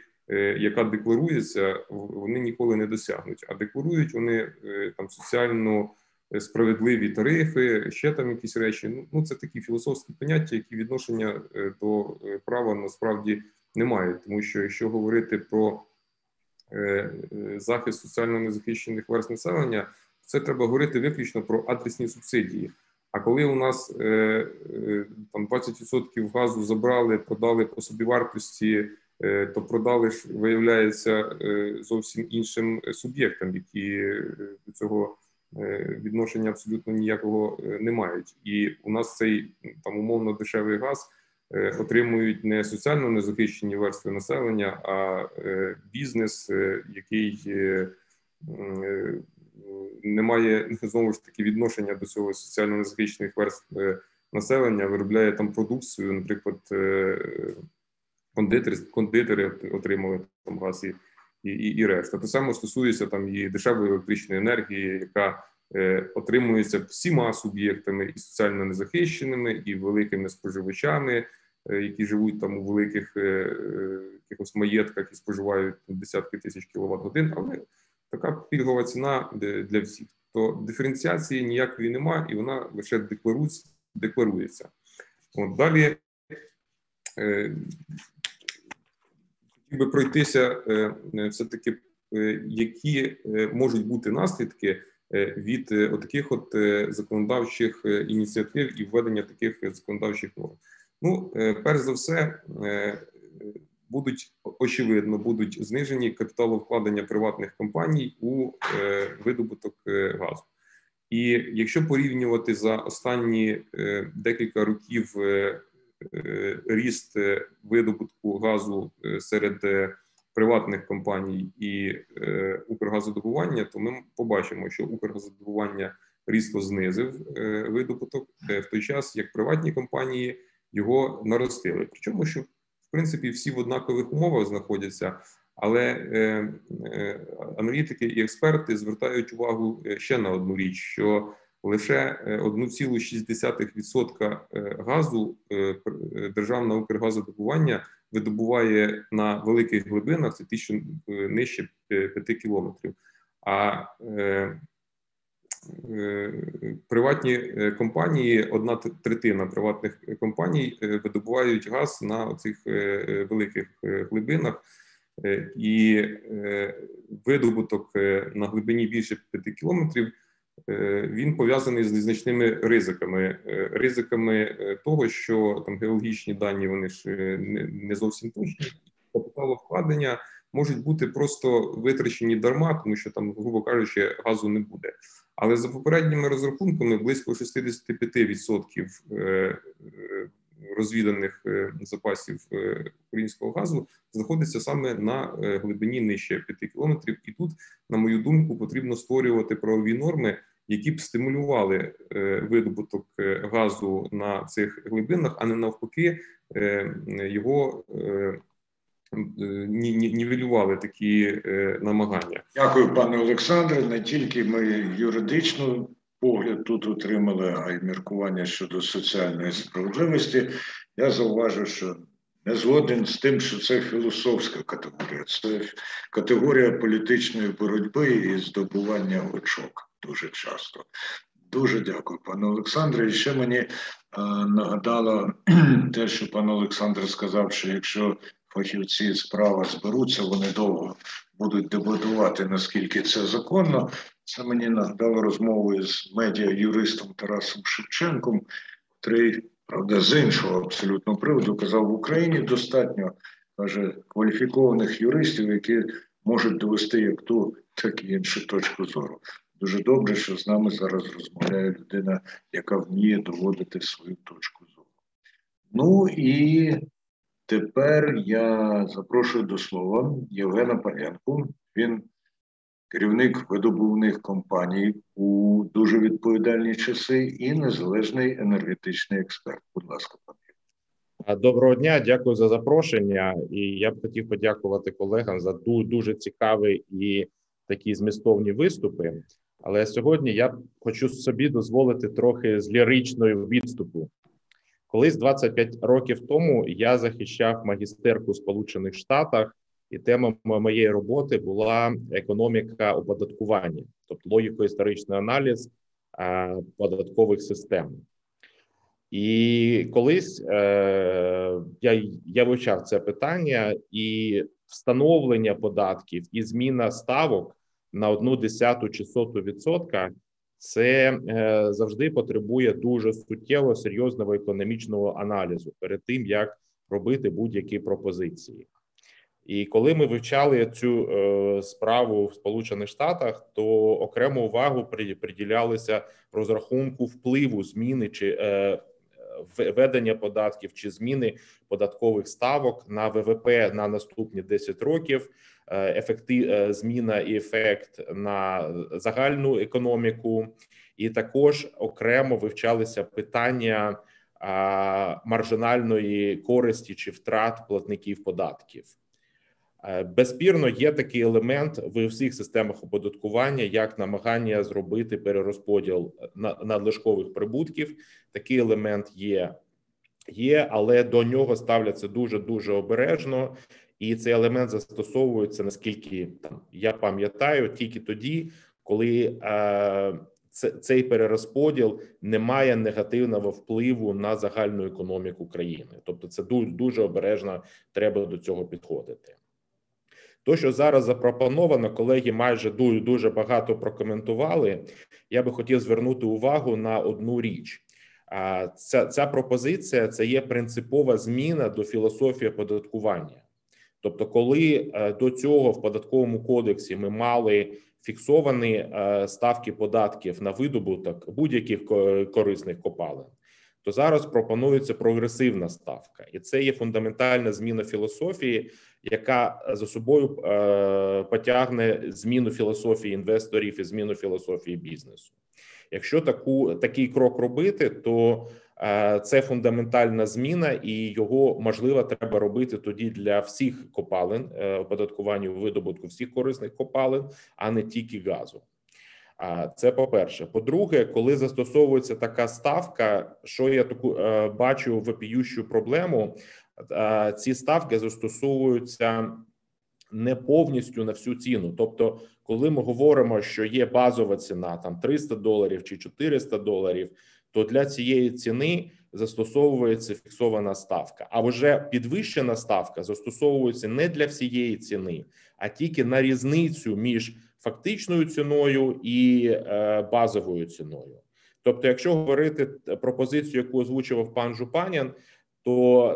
яка декларується, вони ніколи не досягнуть. А декларують вони там соціально справедливі тарифи, ще там якісь речі. Ну, ну це такі філософські поняття, які відношення до права насправді не мають, тому що якщо говорити про захист соціально незахищених верст населення, це треба говорити виключно про адресні субсидії. А коли у нас е, е, там 20% газу забрали, продали по собівартості, то продали ж, виявляється зовсім іншим суб'єктам, які до цього відношення абсолютно ніякого не мають. І у нас цей там умовно дешевий газ. Е, отримують не соціально незахищені верстви населення, а е, бізнес, е, який не має знову ж таки відношення до цього соціально незахищених верств населення, виробляє там продукцію, наприклад, кондитери, кондитери отримали там газ і, і, і решта. Те саме стосується там і дешевої електричної енергії, яка Отримується всіма суб'єктами і соціально незахищеними, і великими споживачами, які живуть там у великих е, е, якихось маєтках і споживають десятки тисяч кіловат годин, але така пільгова ціна для всіх. То диференціації ніякої нема, і вона лише декларується. От Далі хотів би пройтися все-таки, які можуть бути наслідки від таких от законодавчих ініціатив і введення таких законодавчих норм. Ну, е, перш за все, е, будуть очевидно будуть знижені капіталовкладення приватних компаній у е, видобуток газу. І якщо порівнювати за останні декілька років ріст видобутку газу серед приватних компаній і Укргазодобування, то ми побачимо, що Укргазодобування різко знизив видобуток в той час, як приватні компанії його наростили. Причому, що в принципі всі в однакових умовах знаходяться, але е, е, аналітики і експерти звертають увагу е, ще на одну річ: що лише 1,6% е, газу е, державна Укргазодобування видобуває на великих глибинах, це ті, нижче 5 кілометрів. А Е, приватні е, компанії, одна третина приватних компаній е, видобувають газ на цих великих глибинах, і видобуток на глибині більше 5 кілометрів. Він пов'язаний з незначними ризиками, ризиками того, що там геологічні дані вони ж не зовсім точні. Капіталовкладення можуть бути просто витрачені дарма, тому що там, грубо кажучи, газу не буде. Але за попередніми розрахунками близько 65% е, е, розвіданих е, запасів українського газу знаходиться саме на глибині нижче 5 кілометрів. І тут, на мою думку, потрібно створювати правові норми, які б стимулювали видобуток газу на цих глибинах, а не навпаки, його нівелювали такі е, намагання. Дякую, пане Олександре. Не тільки ми юридичну погляд тут отримали, а й міркування щодо соціальної справедливості. Я зауважу, що не згоден з тим, що це філософська категорія, це категорія політичної боротьби і здобування очок дуже часто. Дуже дякую, пане Олександре. І ще мені нагадало те, що пан Олександр сказав, що якщо фахівці справа зберуться, вони довго будуть дебатувати, наскільки це законно. Це мені нагадало розмову з медіа-юристом Тарасом Шевченком, який, правда, з іншого абсолютно приводу казав, в Україні достатньо каже, кваліфікованих юристів, які можуть довести як ту, так і іншу точку зору. Дуже добре, що з нами зараз розмовляє людина, яка вміє доводити свою точку зору. Ну і тепер я запрошую до слова Євгена Палянку. Він керівник видобувних компаній у дуже відповідальні часи і незалежний енергетичний експерт. Будь ласка, пане. Доброго дня, дякую за запрошення. І я б хотів подякувати колегам за дуже цікаві і такі змістовні виступи. Але сьогодні я хочу собі дозволити трохи з ліричною відступу. Колись 25 років тому я захищав магістерку в Сполучених Штатах, і тема моєї роботи була економіка оподаткування, тобто логіко-історичний аналіз податкових систем. І колись е, я я вивчав це питання, і встановлення податків і зміна ставок на одну десяту чи соту відсотка, це е, завжди потребує дуже суттєво серйозного економічного аналізу перед тим як робити будь-які пропозиції. І коли ми вивчали цю е, справу в Сполучених Штатах, то окрему увагу приділялися розрахунку впливу зміни чи е, введення податків чи зміни податкових ставок на ВВП на наступні 10 років. Е, ефектив е, зміна і ефект на загальну економіку, і також окремо вивчалися питання маржинальної користі чи втрат платників податків. Е, безспірно, є такий елемент в всіх системах оподаткування, як намагання зробити перерозподіл надлишкових прибутків. Такий елемент є, є, але до нього ставляться дуже дуже обережно, і цей елемент застосовується наскільки там я пам'ятаю, тільки тоді, коли е, цей перерозподіл не має негативного впливу на загальну економіку країни. Тобто, це дуже, дуже обережно треба до цього підходити. То, що зараз запропоновано, колеги майже дуже, дуже багато прокоментували. Я би хотів звернути увагу на одну річ. Ця ця пропозиція це є принципова зміна до філософії оподаткування. Тобто, коли е, до цього в податковому кодексі ми мали фіксовані е, ставки податків на видобуток будь-яких корисних копалин, то зараз пропонується прогресивна ставка, і це є фундаментальна зміна філософії, яка за собою е, потягне зміну філософії інвесторів і зміну філософії бізнесу. Якщо таку такий крок робити, то це фундаментальна зміна, і його можливо треба робити тоді для всіх копалин е, оподаткування видобутку всіх корисних копалин, а не тільки газу. Це по перше. По-друге, коли застосовується така ставка, що я таку е, бачу вопіющу проблему, ці ставки застосовуються не повністю на всю ціну. Тобто, коли ми говоримо, що є базова ціна там 300 доларів чи 400 доларів то для цієї ціни застосовується фіксована ставка. А вже підвищена ставка застосовується не для всієї ціни, а тільки на різницю між фактичною ціною і е, базовою ціною. Тобто, якщо говорити про позицію, яку озвучував пан Жупанян, то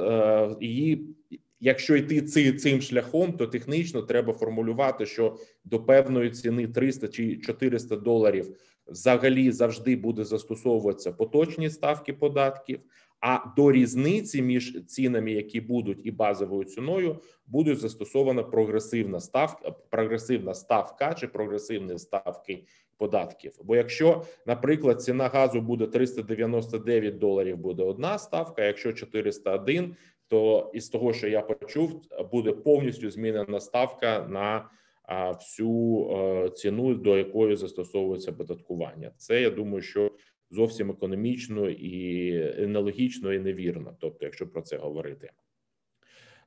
е, її. Якщо йти цим шляхом, то технічно треба формулювати, що до певної ціни 300 чи 400 доларів взагалі завжди буде застосовуватися поточні ставки податків. А до різниці між цінами, які будуть і базовою ціною, буде застосована прогресивна ставка, прогресивна ставка чи прогресивні ставки податків. Бо якщо, наприклад, ціна газу буде 399 доларів, буде одна ставка. Якщо 401, то із того, що я почув, буде повністю змінена ставка на всю е, ціну, до якої застосовується податкування. Це я думаю, що зовсім економічно і нелогічно і невірно. Тобто, якщо про це говорити.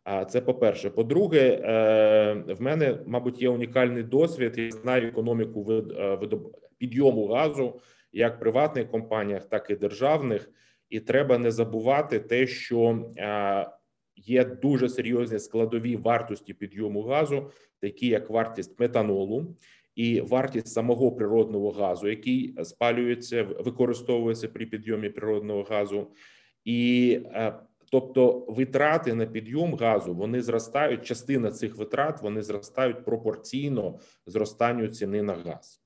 А це по перше. По-друге, е, в мене, мабуть, є унікальний досвід. Я знаю економіку е, підйому газу як приватних компаніях, так і державних. І треба не забувати те, що є дуже серйозні складові вартості підйому газу, такі як вартість метанолу і вартість самого природного газу, який спалюється, використовується при підйомі природного газу, і тобто витрати на підйом газу вони зростають. Частина цих витрат вони зростають пропорційно зростанню ціни на газ.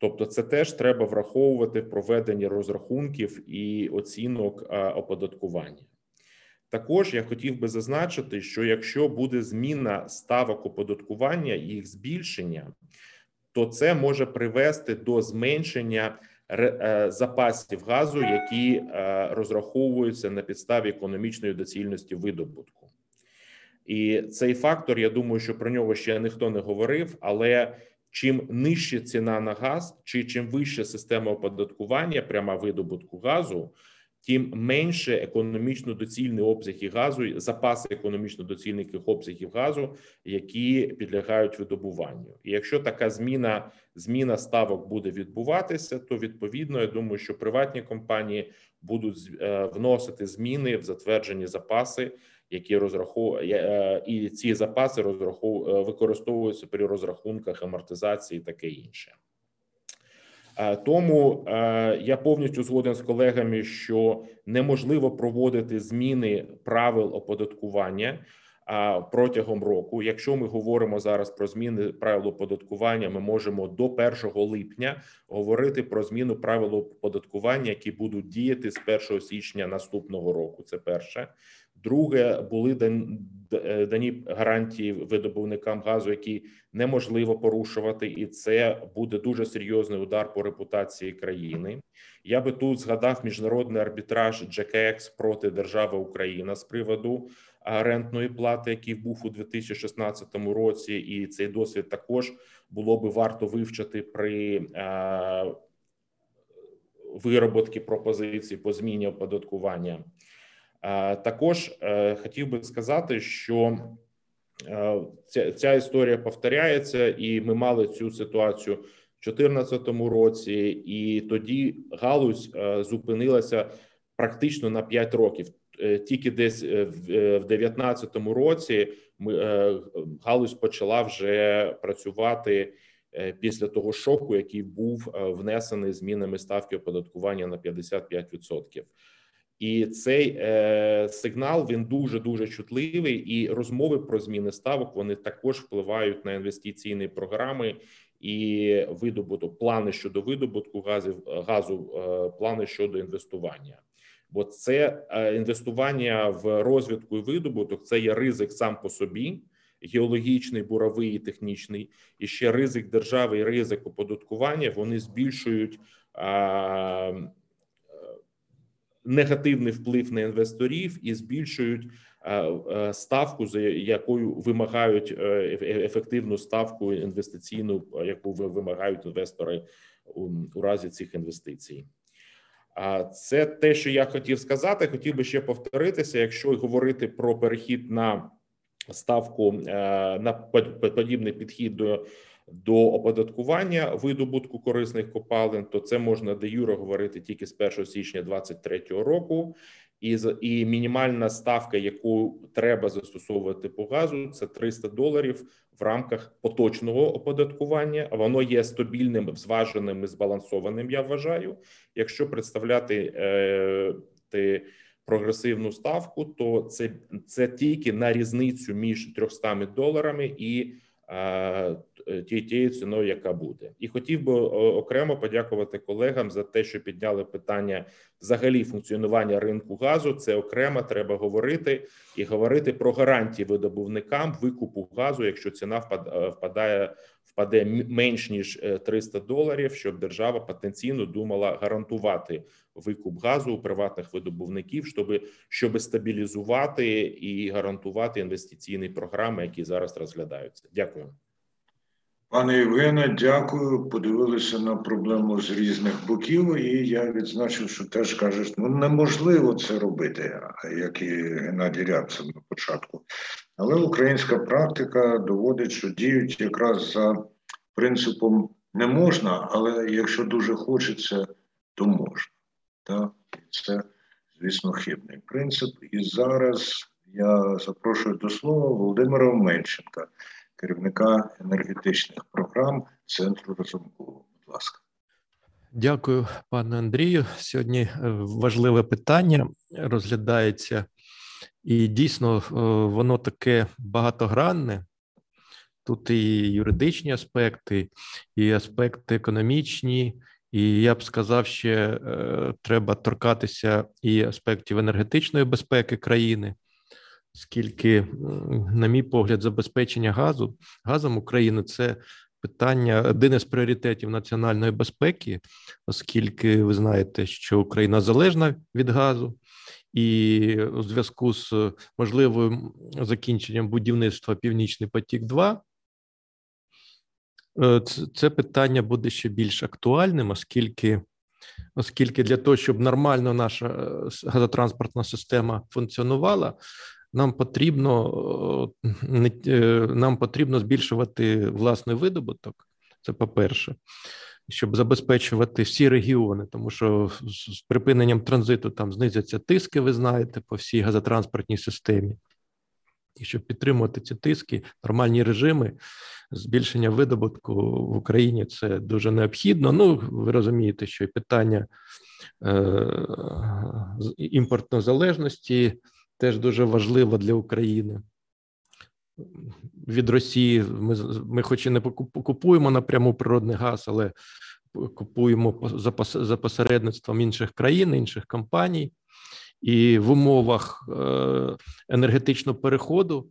Тобто, це теж треба враховувати в проведенні розрахунків і оцінок оподаткування. Також я хотів би зазначити, що якщо буде зміна ставок оподаткування і їх збільшення, то це може привести до зменшення е, запасів газу, які е, розраховуються на підставі економічної доцільності видобутку. І цей фактор, я думаю, що про нього ще ніхто не говорив, але чим нижча ціна на газ, чи чим вища система оподаткування пряма видобутку газу, тим менше економічно доцільні обсяги газу, запаси економічно доцільних обсягів газу, які підлягають видобуванню. І якщо така зміна зміна ставок буде відбуватися, то відповідно я думаю, що приватні компанії будуть е, вносити зміни в затверджені запаси. Які розраховують е, і ці запаси розрахов... Е, використовуються при розрахунках амортизації, таке інше. Е, тому е, я повністю згоден з колегами, що неможливо проводити зміни правил оподаткування протягом року. Якщо ми говоримо зараз про зміни правил оподаткування, ми можемо до 1 липня говорити про зміну правил оподаткування, які будуть діяти з 1 січня наступного року. Це перше. Друге, були е, дані гарантії видобувникам газу, які неможливо порушувати, і це буде дуже серйозний удар по репутації країни. Я би тут згадав міжнародний арбітраж JKX проти держави Україна з приводу рентної плати, який був у 2016 році, і цей досвід також було би варто вивчити при вироботки пропозиції по зміні оподаткування. Також е, хотів би сказати, що е, ця, історія повторяється, і ми мали цю ситуацію в 2014 році, і тоді галузь е, зупинилася практично на 5 років. Тільки десь в 2019 році ми галузь почала вже працювати після того шоку, який був внесений змінами ставки оподаткування на 55%. І цей е, сигнал він дуже дуже чутливий, і розмови про зміни ставок вони також впливають на інвестиційні програми і видобуток, плани щодо видобутку газів газу, е, плани щодо інвестування. Бо це е, інвестування в розвитку і видобуток це є ризик сам по собі, геологічний, буровий і технічний, і ще ризик держави і ризик оподаткування. Вони збільшують. Е, негативний вплив на інвесторів і збільшують е, е, ставку, за якою вимагають е, ефективну ставку інвестиційну, яку вимагають інвестори у разі цих інвестицій. А це те, що я хотів сказати. Хотів би ще повторитися, якщо говорити про перехід на ставку на подібний підхід до до оподаткування видобутку корисних копалин, то це можна де юро говорити тільки з 1 січня 2023 року, і і мінімальна ставка, яку треба застосовувати по газу, це 300 доларів в рамках поточного оподаткування. Воно є стабільним, зваженим і збалансованим. Я вважаю, якщо представляти е, ти прогресивну ставку, то це це тільки на різницю між 300 доларами і тією ціною, яка буде, і хотів би окремо подякувати колегам за те, що підняли питання взагалі функціонування ринку газу. Це окремо треба говорити і говорити про гарантії видобувникам викупу газу, якщо ціна впадає впаде менш ніж 300 доларів, щоб держава потенційно думала гарантувати викуп газу у приватних видобувників, щоб щоб стабілізувати і гарантувати інвестиційні програми, які зараз розглядаються. Дякую. Пане Євгене, дякую. Подивилися на проблему з різних боків, і я відзначив, що теж кажеш, ну неможливо це робити, як і Геннадій Рябцев на початку. Але українська практика доводить, що діють якраз за принципом не можна, але якщо дуже хочеться, то можна. Так? Це, звісно, хибний принцип. І зараз я запрошую до слова Володимира Оменченка, керівника енергетичних програм Центру Разумкова. Будь ласка. Дякую, пане Андрію. Сьогодні е, важливе питання розглядається, і дійсно е, воно таке багатогранне. Тут і юридичні аспекти, і аспекти економічні, і я б сказав, ще е, треба торкатися і аспектів енергетичної безпеки країни, оскільки, на мій погляд, забезпечення газу газом України це питання один із пріоритетів національної безпеки, оскільки ви знаєте, що Україна залежна від газу, і у зв'язку з можливим закінченням будівництва Північний потік. 2 е, це питання буде ще більш актуальним, оскільки. Оскільки для того, щоб нормально наша е, газотранспортна система функціонувала, нам потрібно е, е, нам потрібно збільшувати власний видобуток. Це по-перше, щоб забезпечувати всі регіони, тому що з припиненням транзиту там знизяться тиски, ви знаєте, по всій газотранспортній системі. І щоб підтримувати ці тиски, нормальні режими, збільшення видобутку в Україні це дуже необхідно. Ну, ви розумієте, що і питання е, імпортної залежності теж дуже важлива для України. Від Росії ми, ми хоч і не купуємо напряму природний газ, але купуємо за, посередництвом інших країн, інших компаній. І в умовах е, енергетичного переходу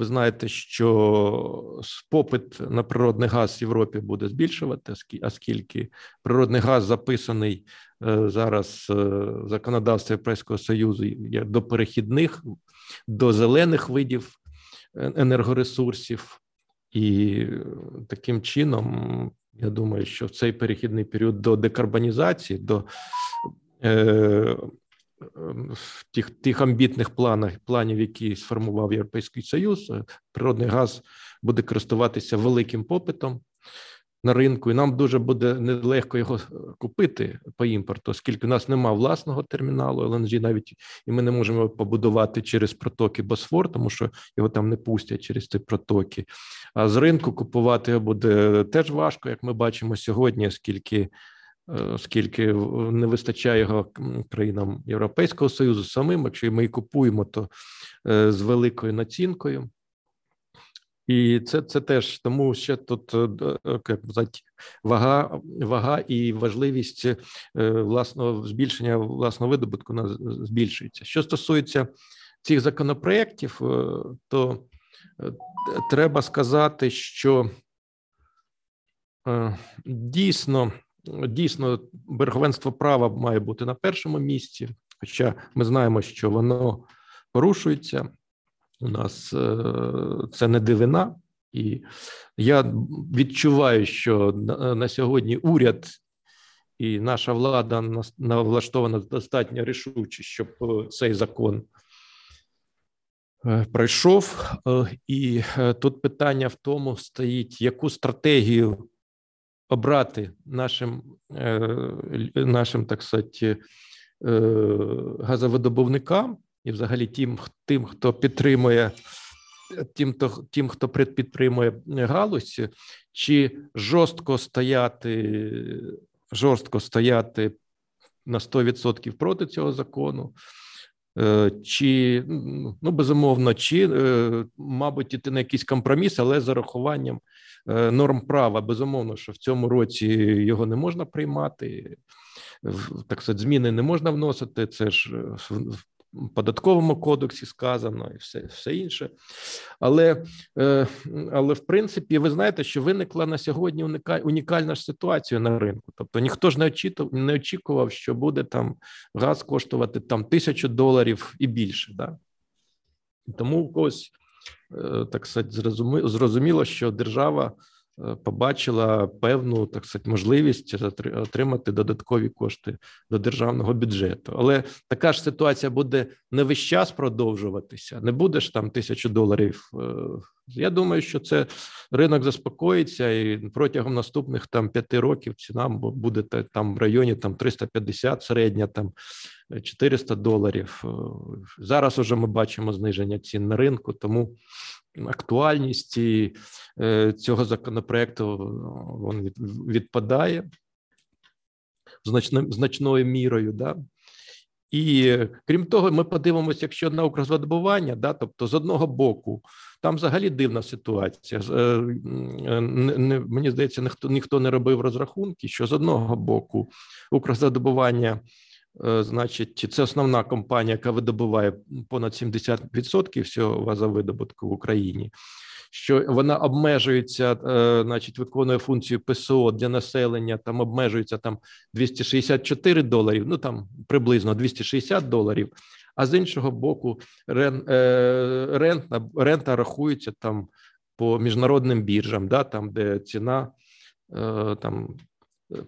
ви знаєте, що попит на природний газ в Європі буде збільшувати, оскільки природний газ записаний е, зараз е, в законодавстві Європейського Союзу до перехідних, до зелених видів е, енергоресурсів, і таким чином, я думаю, що в цей перехідний період до декарбонізації, до в тих тих амбітних планах планів, які сформував Європейський Союз, е, природний газ буде користуватися великим попитом на ринку, і нам дуже буде нелегко його е, купити по імпорту, оскільки у нас немає власного терміналу LNG, навіть і ми не можемо побудувати через протоки Босфор, тому що його там не пустять через ці протоки. А з ринку купувати його буде теж важко, як ми бачимо сьогодні, оскільки. Е, оскільки не вистачає його країнам Європейського союзу самим, якщо ми і купуємо, то е, з великою націнкою. І це це теж тому, що тут е, як сказати, вага вага і важливість власного збільшення власного видобутку на збільшується. Що стосується цих законопроєктів, то треба сказати, що дійсно Дійсно, верховенство права має бути на першому місці, хоча ми знаємо, що воно порушується. У нас е, це не дивина, і я відчуваю, що на сьогодні уряд і наша влада влаштована достатньо рішуче, щоб е, цей закон е, пройшов. І тут питання в тому стоїть, яку стратегію обрати нашим, е, нашим так сказати, е, газовидобувникам і, взагалі, тим, тим, хто підтримує. Тим, хто тим, хто підтримує галузь, чи жорстко стояти, жорстко стояти на 100% проти цього закону, чи ну безумовно, чи мабуть іти на якийсь компроміс, але з урахуванням Е, норм права. Безумовно, що в цьому році його не можна приймати, так сказати, зміни не можна вносити. Це ж е, податковому кодексі сказано і все все інше. Але е, але в принципі, ви знаєте, що виникла на сьогодні унікальна ж ситуація на ринку. Тобто ніхто ж не очікував, не очікував, що буде там газ коштувати там тисячу доларів і більше. Да? Тому ось Е, так сказати, зрозуміло, що держава побачила певну так сказати, можливість отримати додаткові кошти до державного бюджету. Але така ж ситуація буде не весь час продовжуватися. Не будеш там тисячу доларів е, Я думаю, що це ринок заспокоїться, і протягом наступних там п'яти років ціна буде там в районі там 350, середня там 400 доларів. Зараз уже ми бачимо зниження цін на ринку, тому актуальність е, цього законопроекту він відпадає значною мірою. Да? І крім того, ми подивимося, якщо на Укрзвидобування, да, тобто з одного боку, там взагалі дивна ситуація. Е, не, не, Мені здається, ніхто ніхто не робив розрахунки, що з одного боку Укрзвидобування, е, значить, це основна компанія, яка видобуває понад 70% всього газовидобутку в Україні що вона обмежується, е, значить, виконує функцію ПСО для населення. Там обмежується там 264 доларів, ну там приблизно 260 доларів. А з іншого боку, рен, е, рента, рента рахується там по міжнародним біржам, да, там де ціна е, там.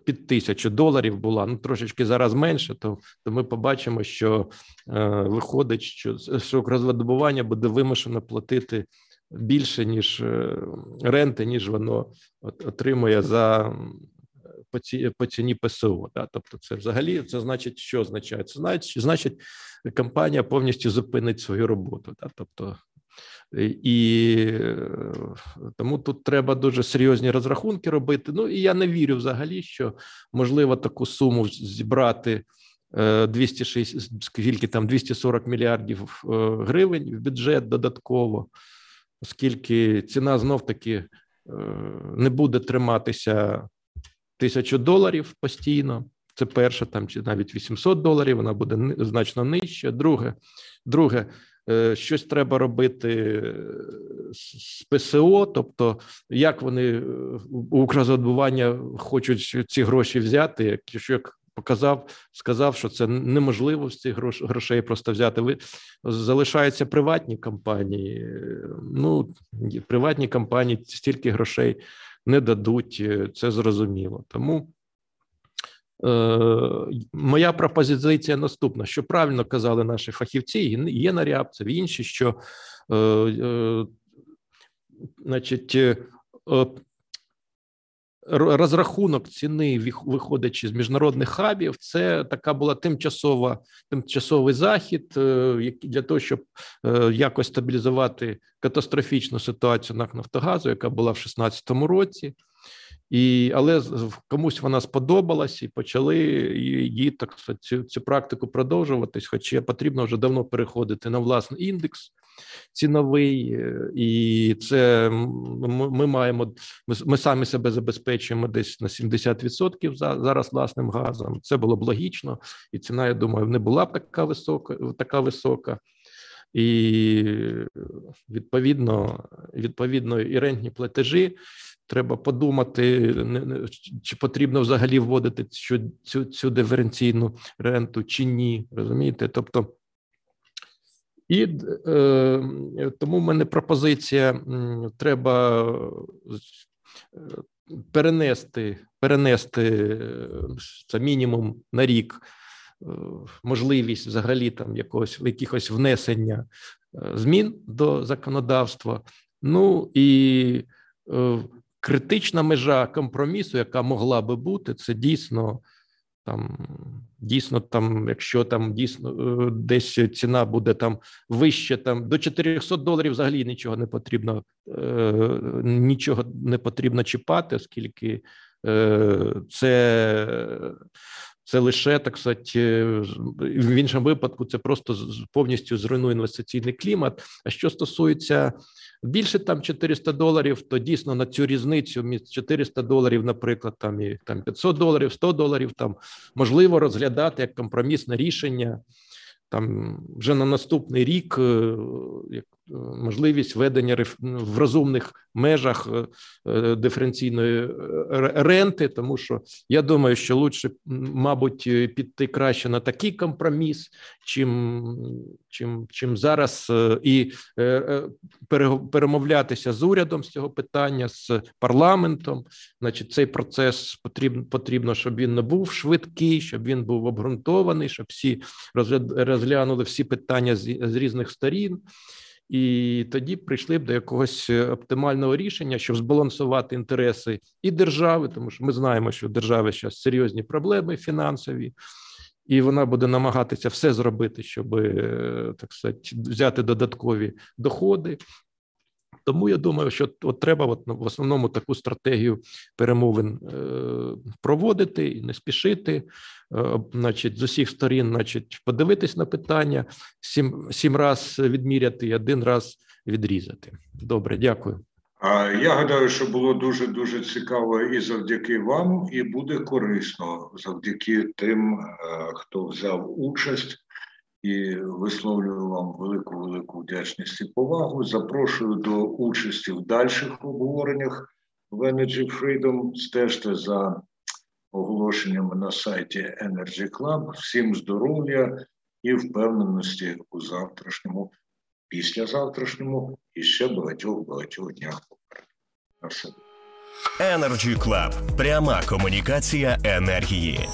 Під тисячу доларів була, ну трошечки зараз менше, то то ми побачимо, що е, виходить, що що розвидобування буде вимушено платити більше ніж е, ренти, ніж воно отримує за по ці по ціні ПСО. Да? Тобто, це взагалі це значить, що означає? Це значить, значить, компанія повністю зупинить свою роботу. Да? Тобто, і е, тому тут треба дуже серйозні розрахунки робити. Ну і я не вірю взагалі, що можливо таку суму зібрати 260, е, скільки там 240 мільярдів гривень в бюджет додатково оскільки ціна знов таки е, не буде триматися тисячу доларів постійно. Це перше, там чи навіть 800 доларів, вона буде значно нижче. Друге, друге, е, щось треба робити з ПСО, тобто як вони е, у Укрзадбування хочуть ці гроші взяти, якщо як показав, сказав, що це неможливо з цих грошей просто взяти. Ви залишаються приватні компанії. Ну приватні компанії стільки грошей не дадуть, це зрозуміло. Тому е, моя пропозиція наступна: що правильно казали наші фахівці, є на Рябцев, інші, що е, е, значить. Розрахунок ціни, виходячи з міжнародних хабів, це така була тимчасова тимчасовий захід е, для того, щоб е, якось стабілізувати катастрофічну ситуацію на Нафтогазу, яка була в 2016 році. І, Але комусь вона сподобалась і почали її так цю, цю практику продовжуватись. Хоча потрібно вже давно переходити на власний індекс ціновий, е, і це ми маємо. Ми, самі себе забезпечуємо десь на 70% зараз власним газом. Це було б логічно, і ціна, я думаю, не була б така висока, така висока. І відповідно, відповідно, і рентні платежі треба подумати, чи потрібно взагалі вводити цю цю, цю диференційну ренту чи ні. Розумієте? Тобто, і е, тому в мене пропозиція: треба е, перенести, перенести е, це мінімум на рік. Е, можливість взагалі там якогось якихось внесення змін до законодавства. Ну і критична межа компромісу, яка могла би бути, це дійсно там дійсно, там, якщо там дійсно е, десь ціна буде там вище, там до 400 доларів взагалі нічого не потрібно, е, нічого не потрібно чіпати, оскільки е, це. Це лише так сказати, в іншому випадку, це просто повністю зруйнує інвестиційний клімат. А що стосується більше там 400 доларів, то дійсно на цю різницю між 400 доларів, наприклад, там і там 500 доларів, 100 доларів, там можливо розглядати як компромісне рішення там вже на наступний рік е, як е, можливість ведення в розумних межах е, диференційної ренти, тому що я думаю, що лучше, мабуть, піти краще на такий компроміс, чим чим, чим зараз і перемовлятися з урядом з цього питання, з парламентом. Значить, цей процес потрібно потрібно, щоб він не був швидкий, щоб він був обґрунтований, щоб всі розглянули всі питання з, з різних сторін. І тоді прийшли б до якогось оптимального рішення, щоб збалансувати інтереси і держави, тому що ми знаємо, що в держави зараз серйозні проблеми фінансові. І вона буде намагатися все зробити, щоб так сказати, взяти додаткові доходи, тому я думаю, що от треба от, ну, в основному таку стратегію перемовин е, проводити і не спішити, е, значить, з усіх сторін, значить, подивитись на питання, сім сім раз відміряти і один раз відрізати. Добре, дякую. Я гадаю, що було дуже дуже цікаво і завдяки вам, і буде корисно завдяки тим, е, хто взяв участь і висловлюю вам велику велику вдячність і повагу. Запрошую до участі в дальших обговореннях в Energy Freedom. Стежте за оголошеннями на сайті Energy Club. Всім здоров'я і впевненості у завтрашньому, післязавтрашньому і ще багатьох багатьох днях. На все. Energy Club. пряма комунікація енергії.